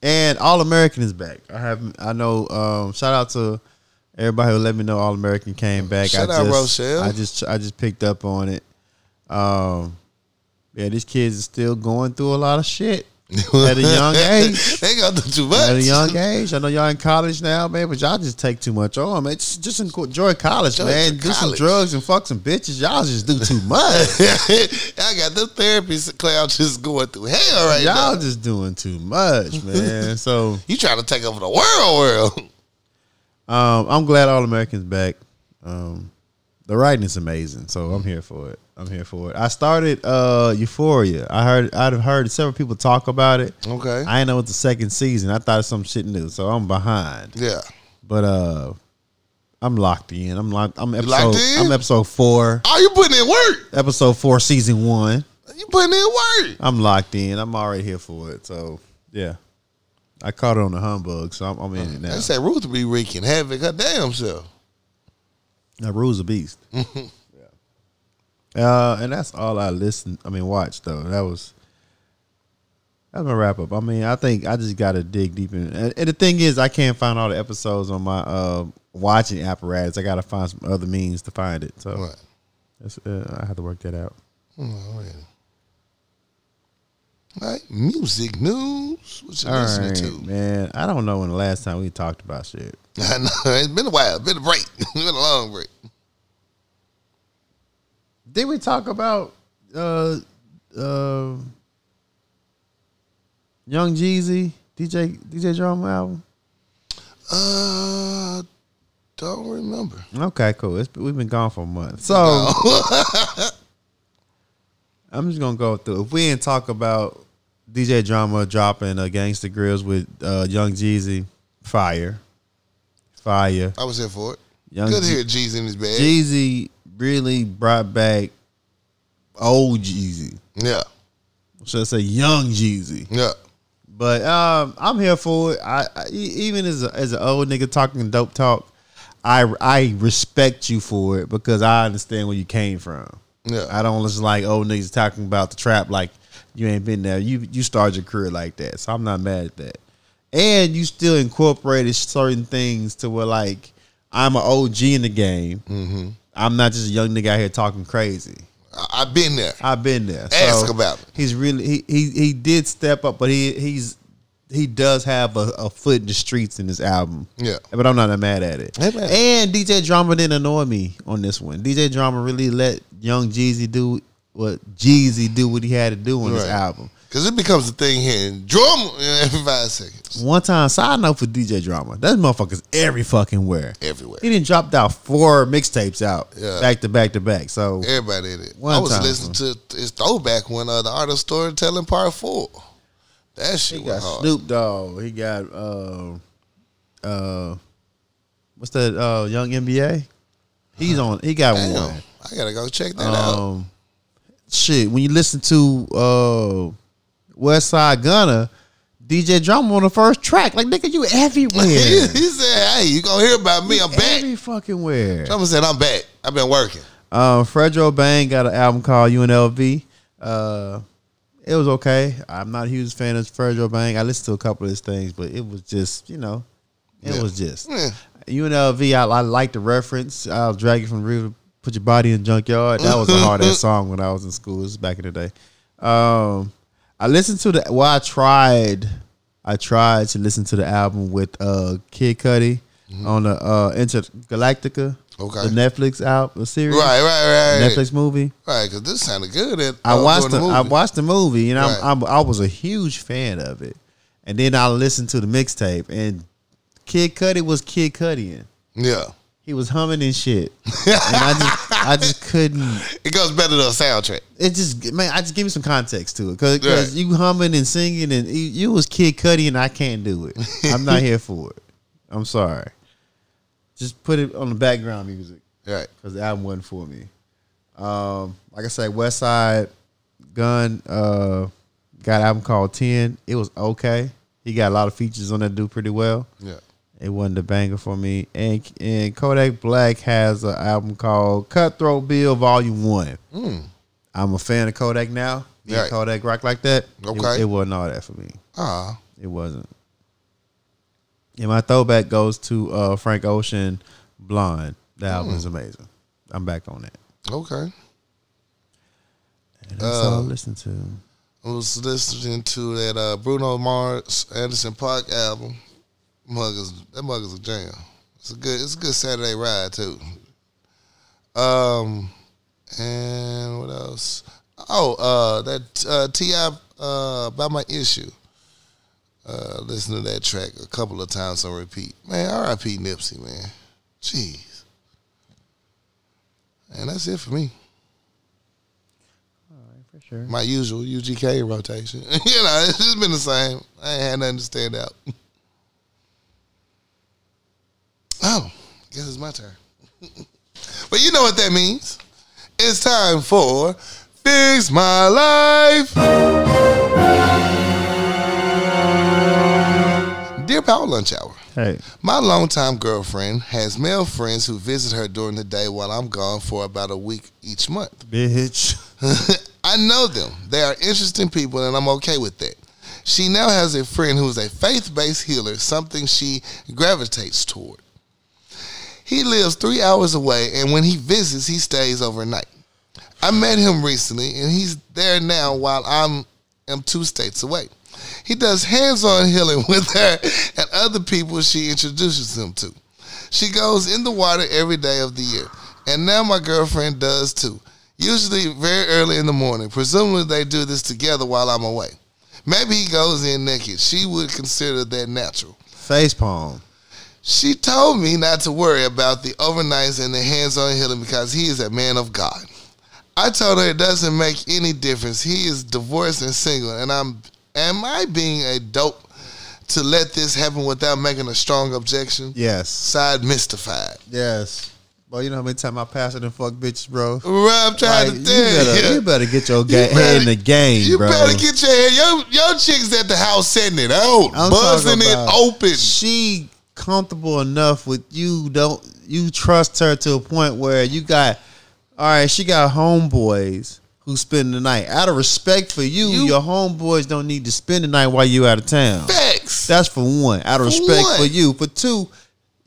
and All American is back. I have I know um shout out to everybody who let me know All American came back. Shout I out, just, Rochelle. I just I just picked up on it. Um yeah, these kids are still going through a lot of shit [laughs] at a young age. they got do too much. At a young age, I know y'all in college now, man, but y'all just take too much on, man. Just, just enjoy college, Enjoy man. Do some drugs and fuck some bitches. Y'all just do too [laughs] much. I got the therapy cloud just going through hell right y'all now. just doing too much, [laughs] man. so You trying to take over the world, world? um, I'm glad All Americans back. Um, The writing is amazing, so I'm here for it. I'm here for it. I started uh Euphoria. I heard I'd have heard several people talk about it. Okay. I didn't know it's the second season. I thought some shit new, so I'm behind. yeah. But uh I'm locked in. I'm locked. I'm episode. locked in? I'm episode four. Oh, you putting in work. Episode four, season one. You putting in work. I'm locked in. I'm already here for it. So yeah, I caught it on the humbug, so I'm, I'm in it now. They say Rue be wreaking havoc her damn self. Now, Rue's a beast. [laughs] yeah. Uh, and that's all I listened. I mean, watched though. That was that's my wrap up. I mean, I think I just got to dig deep in. And, and the thing is, I can't find all the episodes on my uh, watching apparatus. I got to find some other means to find it. So Right. that's, uh, I have to work that out. Oh, yeah. Right. Music news. What you All listening right, to? man. I don't know when the last time we talked about shit. [laughs] I know. It's been a while. Been a break. [laughs] it's been a long break. Did we talk about uh uh Young Jeezy DJ DJ Drama album? Uh, don't remember. Okay, cool. It's, we've been gone for a month, so [laughs] I'm just gonna go through. If we didn't talk about DJ Drama dropping uh, Gangsta Grillz with uh, Young Jeezy, fire, fire. I was here for it. Young Good to hear Jeezy in his bag. Jeezy really brought back old Jeezy. Yeah. Should I say Young Jeezy? Yeah. But um, I'm here for it. I, I even as a, as an old nigga talking dope talk, I I respect you for it because I understand where you came from. Yeah. I don't listen like old niggas talking about the trap like you ain't been there. You you started your career like that, so I'm not mad at that. And you still incorporated certain things to where like I'm an OG in the game. Mm-hmm. I'm not just a young nigga out here talking crazy. I've been there. I've been there. Ask about it. He's really he he he did step up, but he he's he does have a, a foot in the streets in this album. Yeah. But I'm not mad at it. Hey. And DJ Drama didn't annoy me on this one. DJ Drama really let Young Jeezy do what Jeezy do what he had to do on this album. Because it becomes a thing here in drama every five seconds. One time, side note for DJ Drama, that motherfucker's every fucking where. Everywhere. He didn't dropped out four mixtapes out Yeah. back to back to back. So Everybody in it. One I was time. listening to his throwback when uh, the art of storytelling part four. That shit He was got hard. Snoop Dogg. He got uh uh what's that uh young NBA? He's on he got Damn. one. I gotta go check that out. Um shit, when you listen to uh West Side Gunner, DJ Drama on the first track. Like nigga, you everywhere. [laughs] he, said, "Hey, you gonna hear about me? I'm back." Every fucking where. Someone said, "I'm back. I've been working." Um, Fredo Bang got an album called UNLV. Uh, it was okay. I'm not a huge fan of Fredo Bang. I listened to a couple of his things, but it was just, you know, it Yeah. was just Yeah. UNLV. I, I like the reference. I'll drag you from the river, put your body in the junkyard. That was a hard ass [laughs] song when I was in school. This was back in the day. Um, I listened to the. Well, I tried. I tried to listen to the album with uh Kid Cudi on the uh Entergalactic. Okay. The Netflix out the series. Right, right, right. Netflix movie. Right, because this sounded good. At, I uh, watched the, during I movie. watched the movie and Right. I'm I was a huge fan of it. And then I listened to the mixtape and Kid Cudi was Kid Cudi. Yeah, He was humming and shit. [laughs] and I just I just couldn't it goes better than a soundtrack. it just man, I just give me some context to it. Cause, Right. you humming and singing and you, you was Kid Cudi and I can't do it. I'm not [laughs] here for it. I'm sorry. Just put it on the background music Right. because the album wasn't for me. Um, like I said, West Side Gun uh, got an album called Ten. It was okay. He got a lot of features on that. Do pretty well. Yeah. It wasn't a banger for me. And and Kodak Black has an album called Kutthroat Bill Volume One. I'm a fan of Kodak now. And Right. Kodak rock like that. It- Okay. it, wasn't all that for me. Ah, It wasn't. And my throwback goes to uh, Frank Ocean, Blonde. That album is amazing. I'm back on that. okay. And that's all I Uh, listen to. I was listening to that uh, Bruno Mars Anderson .Paak album. Mug is, that mug is a jam. It's a good. It's a good Saturday ride too. Um, and what else? Oh, uh, that uh, Ti uh, by my issue. Uh, listen to that track a couple of times on repeat. Man, R.I.P. Nipsey, man. Jeez. And that's it for me. All right, for sure. My usual UGK rotation. [laughs] you know, it's just been the same. I ain't had nothing to stand out. [laughs] oh, guess it's my turn. [laughs] but you know what that means. It's time for Fix My Life. Power Lunch Hour. Hey, My longtime girlfriend has male friends who visit her during the day while I'm gone for about a week each month. bitch. [laughs] I know them. They are interesting people, and I'm okay with that. She now has a friend who's a faith based healer, something she gravitates toward. He lives three hours away, and when he visits, he stays overnight. I met him recently, and he's there now while I'm am two states away. He does hands-on healing [laughs] with her and other people she introduces him to. She goes in the water every day of the year, and now my girlfriend does too. Usually very early in the morning. Presumably they do this together while I'm away. Maybe he goes in naked. She would consider that natural. Face palm. She told me not to worry about the overnights and the hands-on healing because he is a man of God. I told her it doesn't make any difference. He is divorced and single, and I'm am I being a dope to let this happen without making a strong objection? Yes. Side mystified. Yes. Bro, you know how many times I pass it and fuck bitches, bro? Bro, I'm trying Like, to you, tell better, you. you better get your ga- You head in the game, bro. You bro. better get your head. Your, your chicks at the house setting it out, I'm buzzing it open. She comfortable enough with you. Don't you trust her to a point where you got? All right, she got homeboys who spend the night. Out of respect for you, You- your homeboys don't need to spend the night while you out of town. Facts. That's for one. Out of For respect one. for you. For two,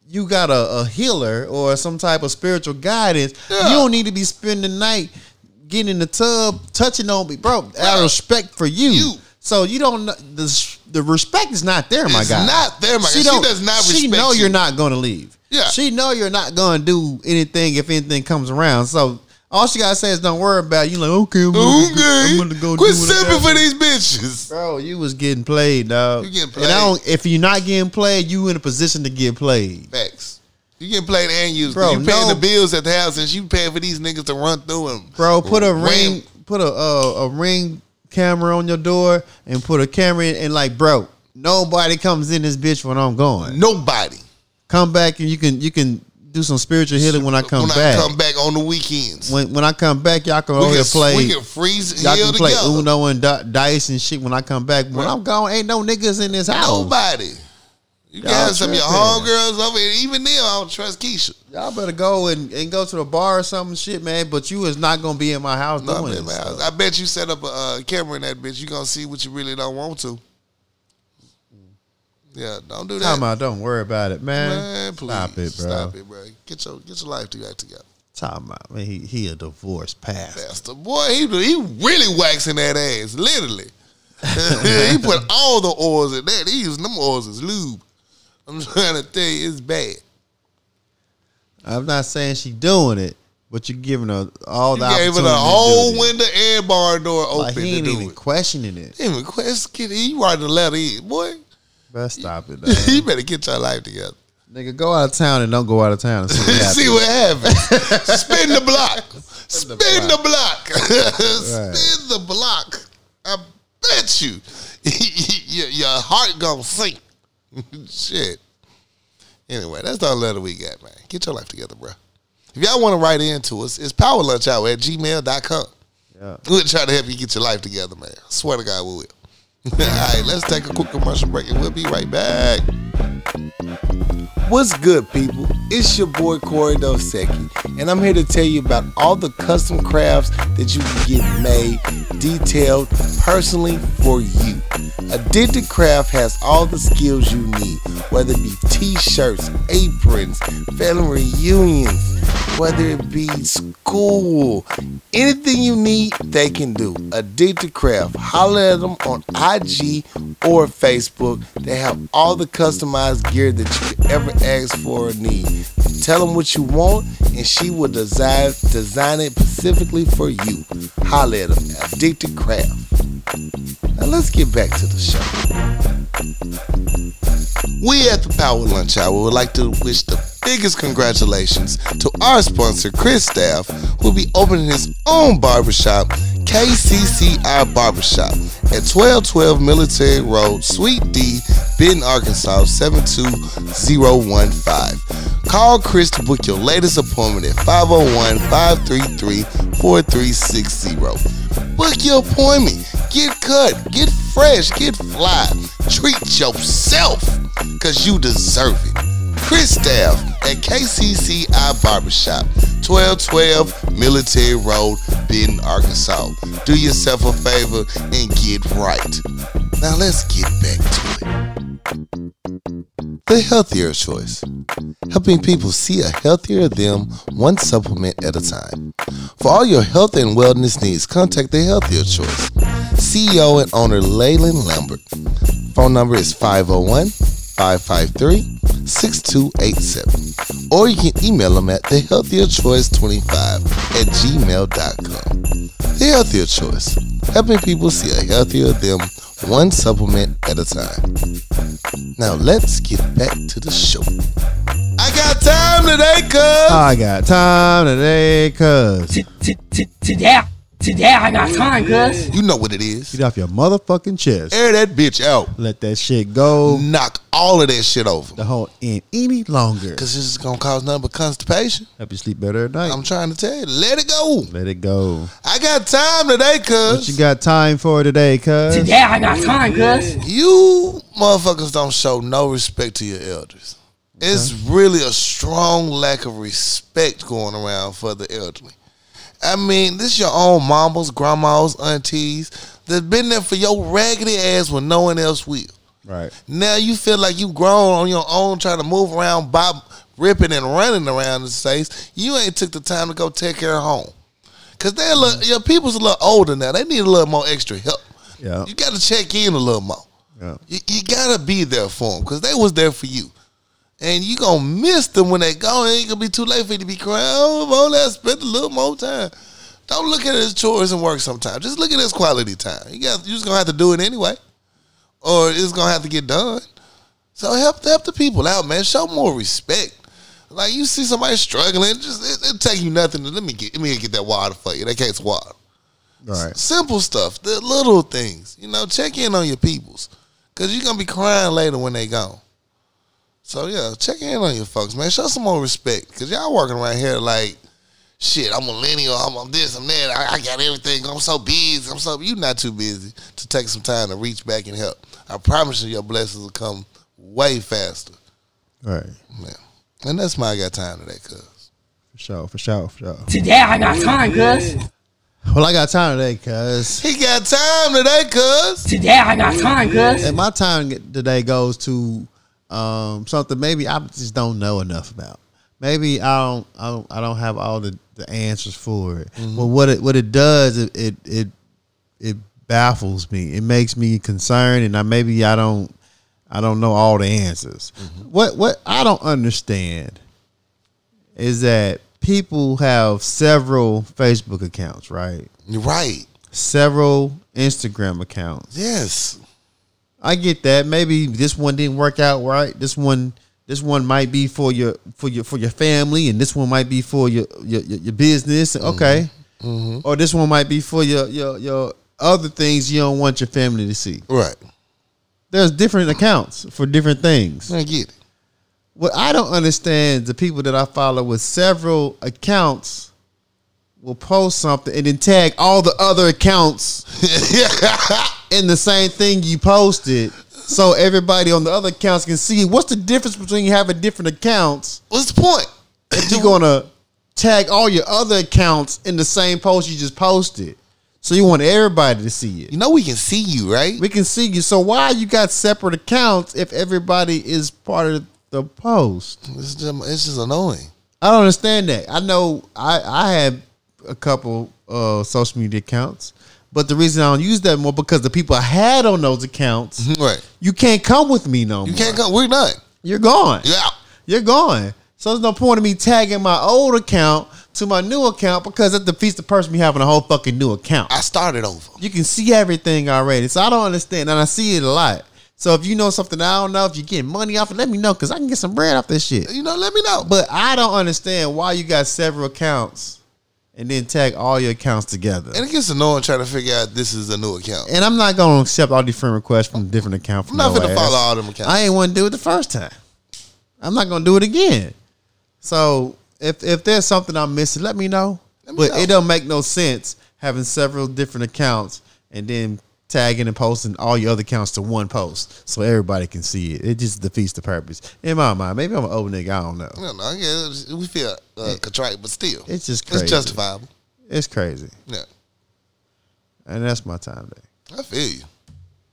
you got a, a healer or some type of spiritual guidance. Yeah. You don't need to be spending the night getting in the tub, touching on me, bro. Out of respect for you. You. So you don't the the respect is not there, my It's guy. not there, my guy. She does not She know you. you're not going to leave. Yeah. She know you're not going to do anything if anything comes around. So all she gotta say is don't worry about it. You like okay, I'm gonna, Okay. I'm gonna go Quit do what I simping for these bitches. Bro, you was getting played, dog. You getting played. And I don't, if you're not getting played, you in a position to get played. Facts. You get played and used. Bro, you paying no- the bills at the house, and you paying for these niggas to run through them. Bro, put a Ram- ring, put a uh, a ring camera on your door, and put a camera in, and like, bro, nobody comes in this bitch when I'm going. Nobody. Come back and you can you can do some spiritual healing when I come when back. I come back on the weekends. when when I come back, y'all can we, over can, here play. we can freeze Y'all heal can play together. Uno and di- dice and shit when I come back. When I'm gone, ain't no niggas in this house. Nobody. You Y'all have some of your homegirls over here. Even them, I don't trust Keisha. Y'all better go and, and go to the bar or something shit, man. But you is not gonna be in my house No, doing man, I bet you set up a uh, camera in that bitch. You gonna see what you really don't want to. Yeah, don't do that. Time out, don't worry about it, man. Man, please Stop it, bro. Stop it, bro. Get your get your life back together, Time out, man. He he a divorced pastor. Pastor. Boy, he he really waxing that ass, literally. [laughs] he put all the oils in that. He using them oils as lube. I'm trying to tell you, it's bad. I'm not saying she doing it, but you're giving her all You the gave her a whole window and barn door open Like he to ain't even it. questioning it. He even quest, kid, he writing a letter in, boy. Best stop it, [laughs] dog. you better get your life together. Nigga, go out of town and don't go out of town and see what [laughs] happens. See what happens. [laughs] Spin the block. Spin the block. Spin the block. I bet you, your, your heart gonna sink. Shit. Anyway, that's all the letter we got, man. Get your life together, bro. If y'all want to write into us, it's powerlunchhour at gmail.com. Yeah. We'll try to help you get your life together, man. I swear to God, we will. [laughs] All right, let's take a quick commercial break and we'll be right back. What's good, people? It's your boy Corey Dosecki, and I'm here to tell you about all the custom crafts that you can get made, detailed personally for you. Addicted Craft has all the skills you need, whether it be t-shirts, aprons, family reunions, whether it be school, anything you need, they can do. Addicted Craft, holler at them on IG or Facebook. They have all the customized gear that you could ever ask for or need. Tell them what you want, and she will design design it specifically for you. Holler at them, Addicted Craft. Now let's get back to the show. We at the Power Lunch Hour would like to wish the biggest congratulations to our sponsor, Chris Staff, who will be opening his own barbershop, KCCI Barbershop, at 1212 Military Road, Suite D, Benton, Arkansas, 72015. Call Chris to book your latest appointment at 501 533 4360. Book your appointment. Get cut. Get fresh. Get fly. Treat yourself because you deserve it. Chris Staff at KCCI Barbershop, 1212 Military Road, Benton, Arkansas. Do yourself a favor and get right. Now let's get back to it. The healthier choice. Helping people see a healthier them one supplement at a time. For all your health and wellness needs, contact the healthier choice. CEO and owner Leyland Lambert. Phone number is 501 553 6287. Or you can email them at thehealthierchoice25 at gmail.com. The Healthier Choice. Helping people see a healthier them one supplement at a time. Now let's get back to the show. I got time today, cuz. I got time today, cuz. Today, today I got time, cuz. You know what it is. Get off your motherfucking chest. Air that bitch out. Let that shit go. Knock all of that shit over. The whole in any longer. Cause this is gonna cause nothing but constipation. Help you sleep better at night. I'm trying to tell you, let it go. Let it go. I got time today, cuz. What cuz. you got time for today, cuz? Today I got time, cuz. You motherfuckers don't show no respect to your elders. It's really a strong lack of respect going around for the elderly. I mean, this your own mamas, grandmas, aunties that's been there for your raggedy ass when no one else will. Right. Now you feel like you grown on your own, trying to move around, bob, ripping and running around the space. You ain't took the time to go take care of home. Cause they're a little, your people's a little older now. They need a little more extra help. Yeah. You got to check in a little more. Yeah. You, you gotta be there for them because they was there for you, and you gonna miss them when they go. It ain't gonna be too late for you to be crying. Oh, only I spent a little more time. Don't look at it as chores and work sometimes. Just look at it as quality time. You got you just gonna have to do it anyway, or it's gonna have to get done. So help help the people out, man. Show more respect. Like you see somebody struggling, just it, it take you nothing. To, let me get let me get that water for you. That case water. Right. Simple stuff, the little things. You know, check in on your peoples. Cause you're gonna be crying later when they gone. So yeah, check in on your folks, man. Show some more respect. Cause y'all working around here like shit, I'm millennial, I'm, I'm this, I'm that, I, I got everything. I'm so busy. I'm so you not too busy to take some time to reach back and help. I promise you your blessings will come way faster. Right. Man. And that's my I got time today, cuz. For sure. For sure. For sure. Today I got time, cuz. Well, I got time today, cuz. He got time today, cuz. Today I got time, cuz. And my time today goes to um, something maybe I just don't know enough about. Maybe I don't, I don't, I don't have all the, the answers for it. But what it what it does, it, it it it baffles me. It makes me concerned, and I maybe I don't I don't know all the answers. What what I don't understand is that people have several Facebook accounts, right? Right. Several Instagram accounts. Yes. I get that. Maybe this one didn't work out right. This one, this one might be for your for your for your family, and this one might be for your your, your, business. Mm-hmm. Okay, mm-hmm. or this one might be for your your your other things you don't want your family to see. Right. There's different accounts for different things. I get it. What I don't understand, the people that I follow with several accounts will post something and then tag all the other accounts [laughs] [laughs] in the same thing you posted so everybody on the other accounts can see what's the difference between having different accounts What's the point? if you're gonna tag all your other accounts in the same post you just posted so you want everybody to see it You know we can see you, right? we can see you so why you got separate accounts if everybody is part of the post It's just, it's just annoying. I don't understand that. I know I I have a couple uh social media accounts, but the reason I don't use that more because the people I had on those accounts, mm-hmm. Right. you can't come with me no You more. can't come. We're done. You're gone. Yeah. You're gone. So there's no point in me tagging my old account to my new account because it defeats the person me having a whole fucking new account. I started over. You can see everything already. So I don't understand, and I see it a lot. So if you know something I don't know, if you're getting money off it, let me know because I can get some bread off this shit. You know, let me know. But I don't understand why you got several accounts and then tag all your accounts together. and it gets annoying trying to figure out this is a new account. And I'm not gonna accept all these friend requests from different accounts. I'm not no gonna ass. follow all them accounts. I ain't want to do it the first time. I'm not gonna do it again. So if if there's something I'm missing, let me know. Let me but know. it don't make no sense having several different accounts and then tagging and posting all your other accounts to one post so everybody can see it. It just defeats the purpose. In my mind, maybe I'm an old nigga. I don't know. I don't know. Yeah, we feel uh, contrite, but still, It's just crazy. it's justifiable. It's crazy, Yeah, and that's my time day. I feel you.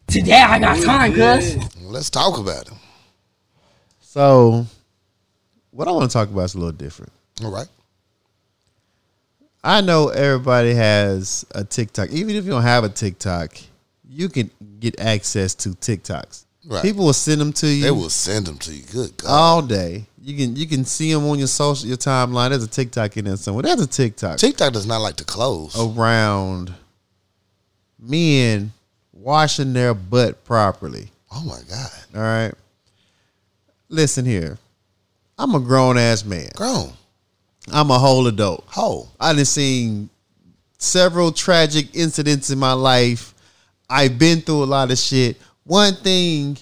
Today I got time, cuz. Let's talk about it. So, what I want to talk about is a little different. All right. I know everybody has a TikTok. Even if you don't have a TikTok, you can get access to TikToks. Right. People will send them to you They will send them to you. Good God. all day. You can you can see them on your social your timeline. There's a TikTok in there somewhere. There's a TikTok TikTok does not like to close. Around men washing their butt properly. Oh my God. All right. Listen here. I'm a grown ass man. Grown. I'm a whole adult. Whole. I done seen several tragic incidents in my life. I've been through a lot of shit. One thing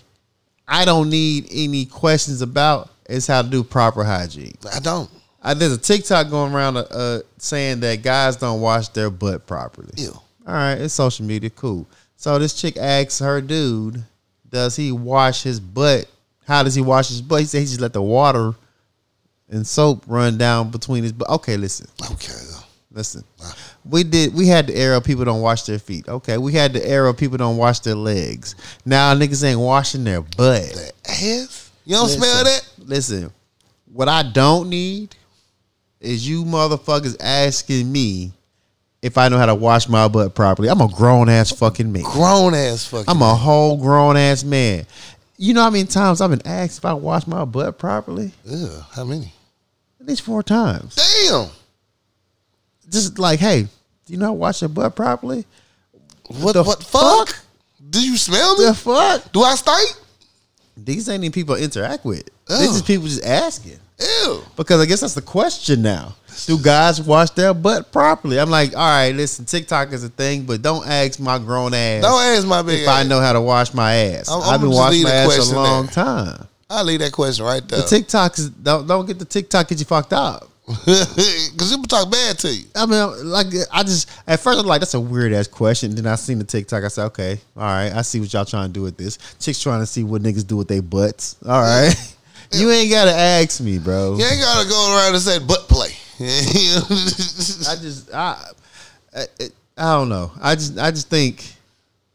I don't need any questions about is how to do proper hygiene. I don't. I, there's a TikTok going around uh, uh, saying that guys don't wash their butt properly. Ew. All right, it's social media, cool. So this chick asks her dude, does he wash his butt? How does he wash his butt? He said he just let the water and soap run down between his butt. Okay, listen. Okay. Listen, we did. We had the era people don't wash their feet. Okay, we had the era people don't wash their legs. Now niggas ain't washing their butt. The ass? You don't Listen, smell that? Listen, what I don't need is you motherfuckers asking me if I know how to wash my butt properly. I'm a grown ass fucking man. Grown ass fucking. I'm a whole grown ass man. You know how many times I've been asked if I wash my butt properly? Ew, how many? At least four times. Damn. Just like, hey, do you know how to wash your butt properly? What the what fuck? Do you smell me? The fuck? Do I stink? These ain't even people I interact with. These is people just asking. Ew. Because I guess that's the question now. Do guys wash their butt properly? I'm like, all right, listen, TikTok is a thing, but don't ask my grown ass Don't ask my big if ass. I know how to wash my ass. I'm- i have been washing my ass a long there. time. I'll leave that question right there. The TikTok is don't don't get the TikTok get you fucked up. [laughs] Because people talk bad to you. I mean, like I just at first I'm like that's a weird ass question. Then I seen the TikTok. I said, okay, all right, I see what y'all trying to do with this. Chicks trying to see what niggas do with their butts. All right, [laughs] you ain't gotta ask me, bro. You ain't got to go around and say butt play. [laughs] I just I, I I don't know. I just I just think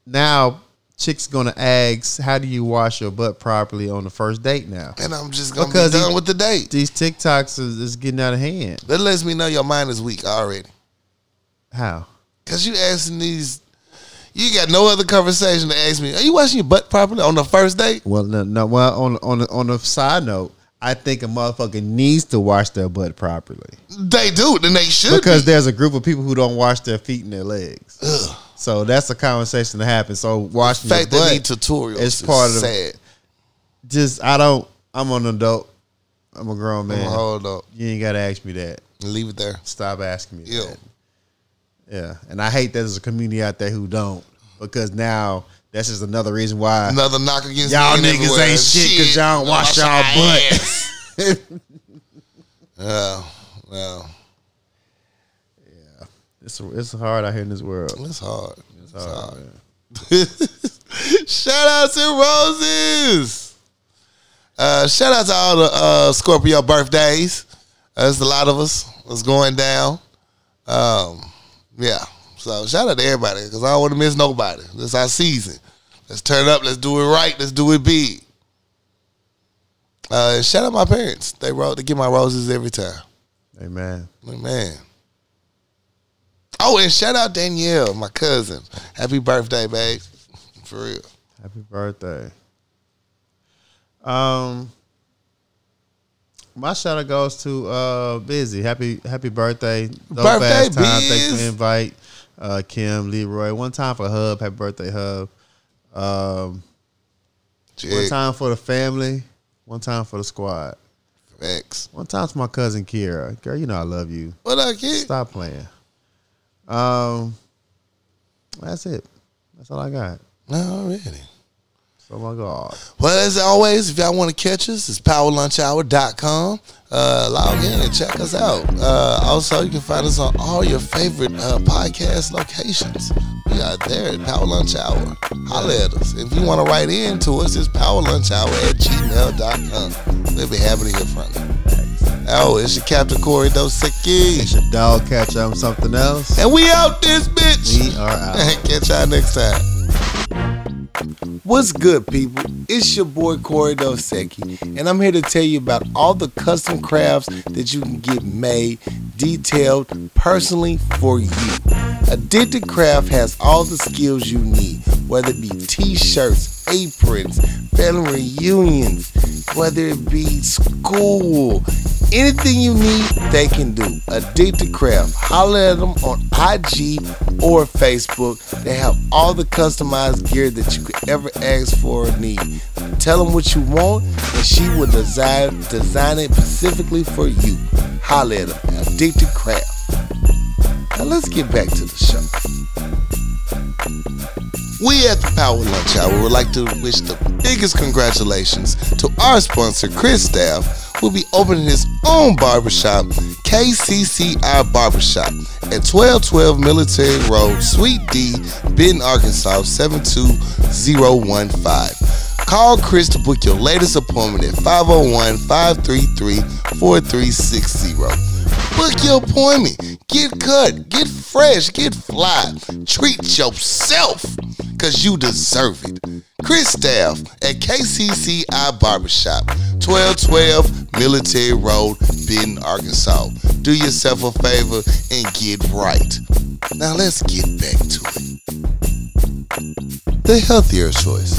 now chicks gonna ask how do you wash your butt properly on the first date now. and I'm just to Because be done with the date. These TikToks is, is getting out of hand. That lets me know your mind is weak already. How? Because you asking these, you got no other conversation to ask me. Are you washing your butt properly on the first date? Well, no, no well on on the, on the side note, I think a motherfucker needs to wash their butt properly They do, then they should. because be. there's a group of people who don't wash their feet and their legs. Ugh. So that's a conversation to happen. So washing the your fact butt need tutorials is is part of sad. just I don't. I'm an adult. I'm a grown man. Hold up. You ain't gotta ask me that. Leave it there. Stop asking me Yeah. that. Yeah, and I hate that there's a community out there who don't because now that's just another reason why Another knock against y'all niggas everywhere. ain't shit because y'all don't wash y'all butt. [laughs] [laughs] Yeah, well, it's it's hard out here in this world. it's hard. It's hard, man. [laughs] shout out to Roses. Uh, shout out to all the uh, Scorpio birthdays. Uh, There's a lot of us. It's going down. Um, yeah. So shout out to everybody because I don't want to miss nobody. This is our season. Let's turn up. Let's do it right. Let's do it big. Uh, shout out my parents. They wrote. They get my roses every time. Amen. Man. Oh, and shout out Danielle, my cousin. Happy birthday, babe. [laughs] For real. Happy birthday. Um, my shout out goes to uh Busy. Happy happy birthday. Dope Birthday, ass time. Thanks for the invite. Uh Kim, Leroy. One time for Hub. Happy birthday, Hub. Um One time for the family, one time for the squad. X. One time to my cousin Kira. Girl, you know I love you. What up, kid? Stop playing. Um, that's it. That's all I got. Already. Oh my God. Well, as always, if y'all want to catch us, it's powerlunchhour.com. Uh, log in and check us out. Uh, also, you can find us on all your favorite uh, podcast locations. We are there at Power Lunch Hour. Holla at us. If you want to write in to us, it's powerlunchhour at gmail.com. We'll be happy to hear from you. Oh, it's your Captain Corey Dosecki. It's your dog catch up on something else. And we out this bitch. We are out. [laughs] Catch y'all next time. What's good, people? It's your boy Corey Dosecki, and I'm here to tell you about all the custom crafts that you can get made, detailed personally for you. Addicted Craft has all the skills you need, whether it be t-shirts, aprons, family reunions, whether it be school, anything you need, they can do. Addicted Craft. Holler at them on IG or Facebook. They have all the customized gear that you could ever ask for or need. Tell them what you want, and she will design design it specifically for you. Holler at them. Addicted Craft. Now let's get back to the show. We at the Power Lunch Hour would like to wish the biggest congratulations to our sponsor, Chris Staff, who will be opening his own barbershop, KCCI Barbershop, at 1212 Military Road, Suite D, Benton, Arkansas, 72015. Call Chris to book your latest appointment at 501 533 4360. Book your appointment. Get cut. Get fresh. Get fly. Treat yourself because you deserve it. Chris Staff at KCCI Barbershop, 1212 Military Road, Benton, Arkansas. Do yourself a favor and get right. Now let's get back to it. The healthier choice.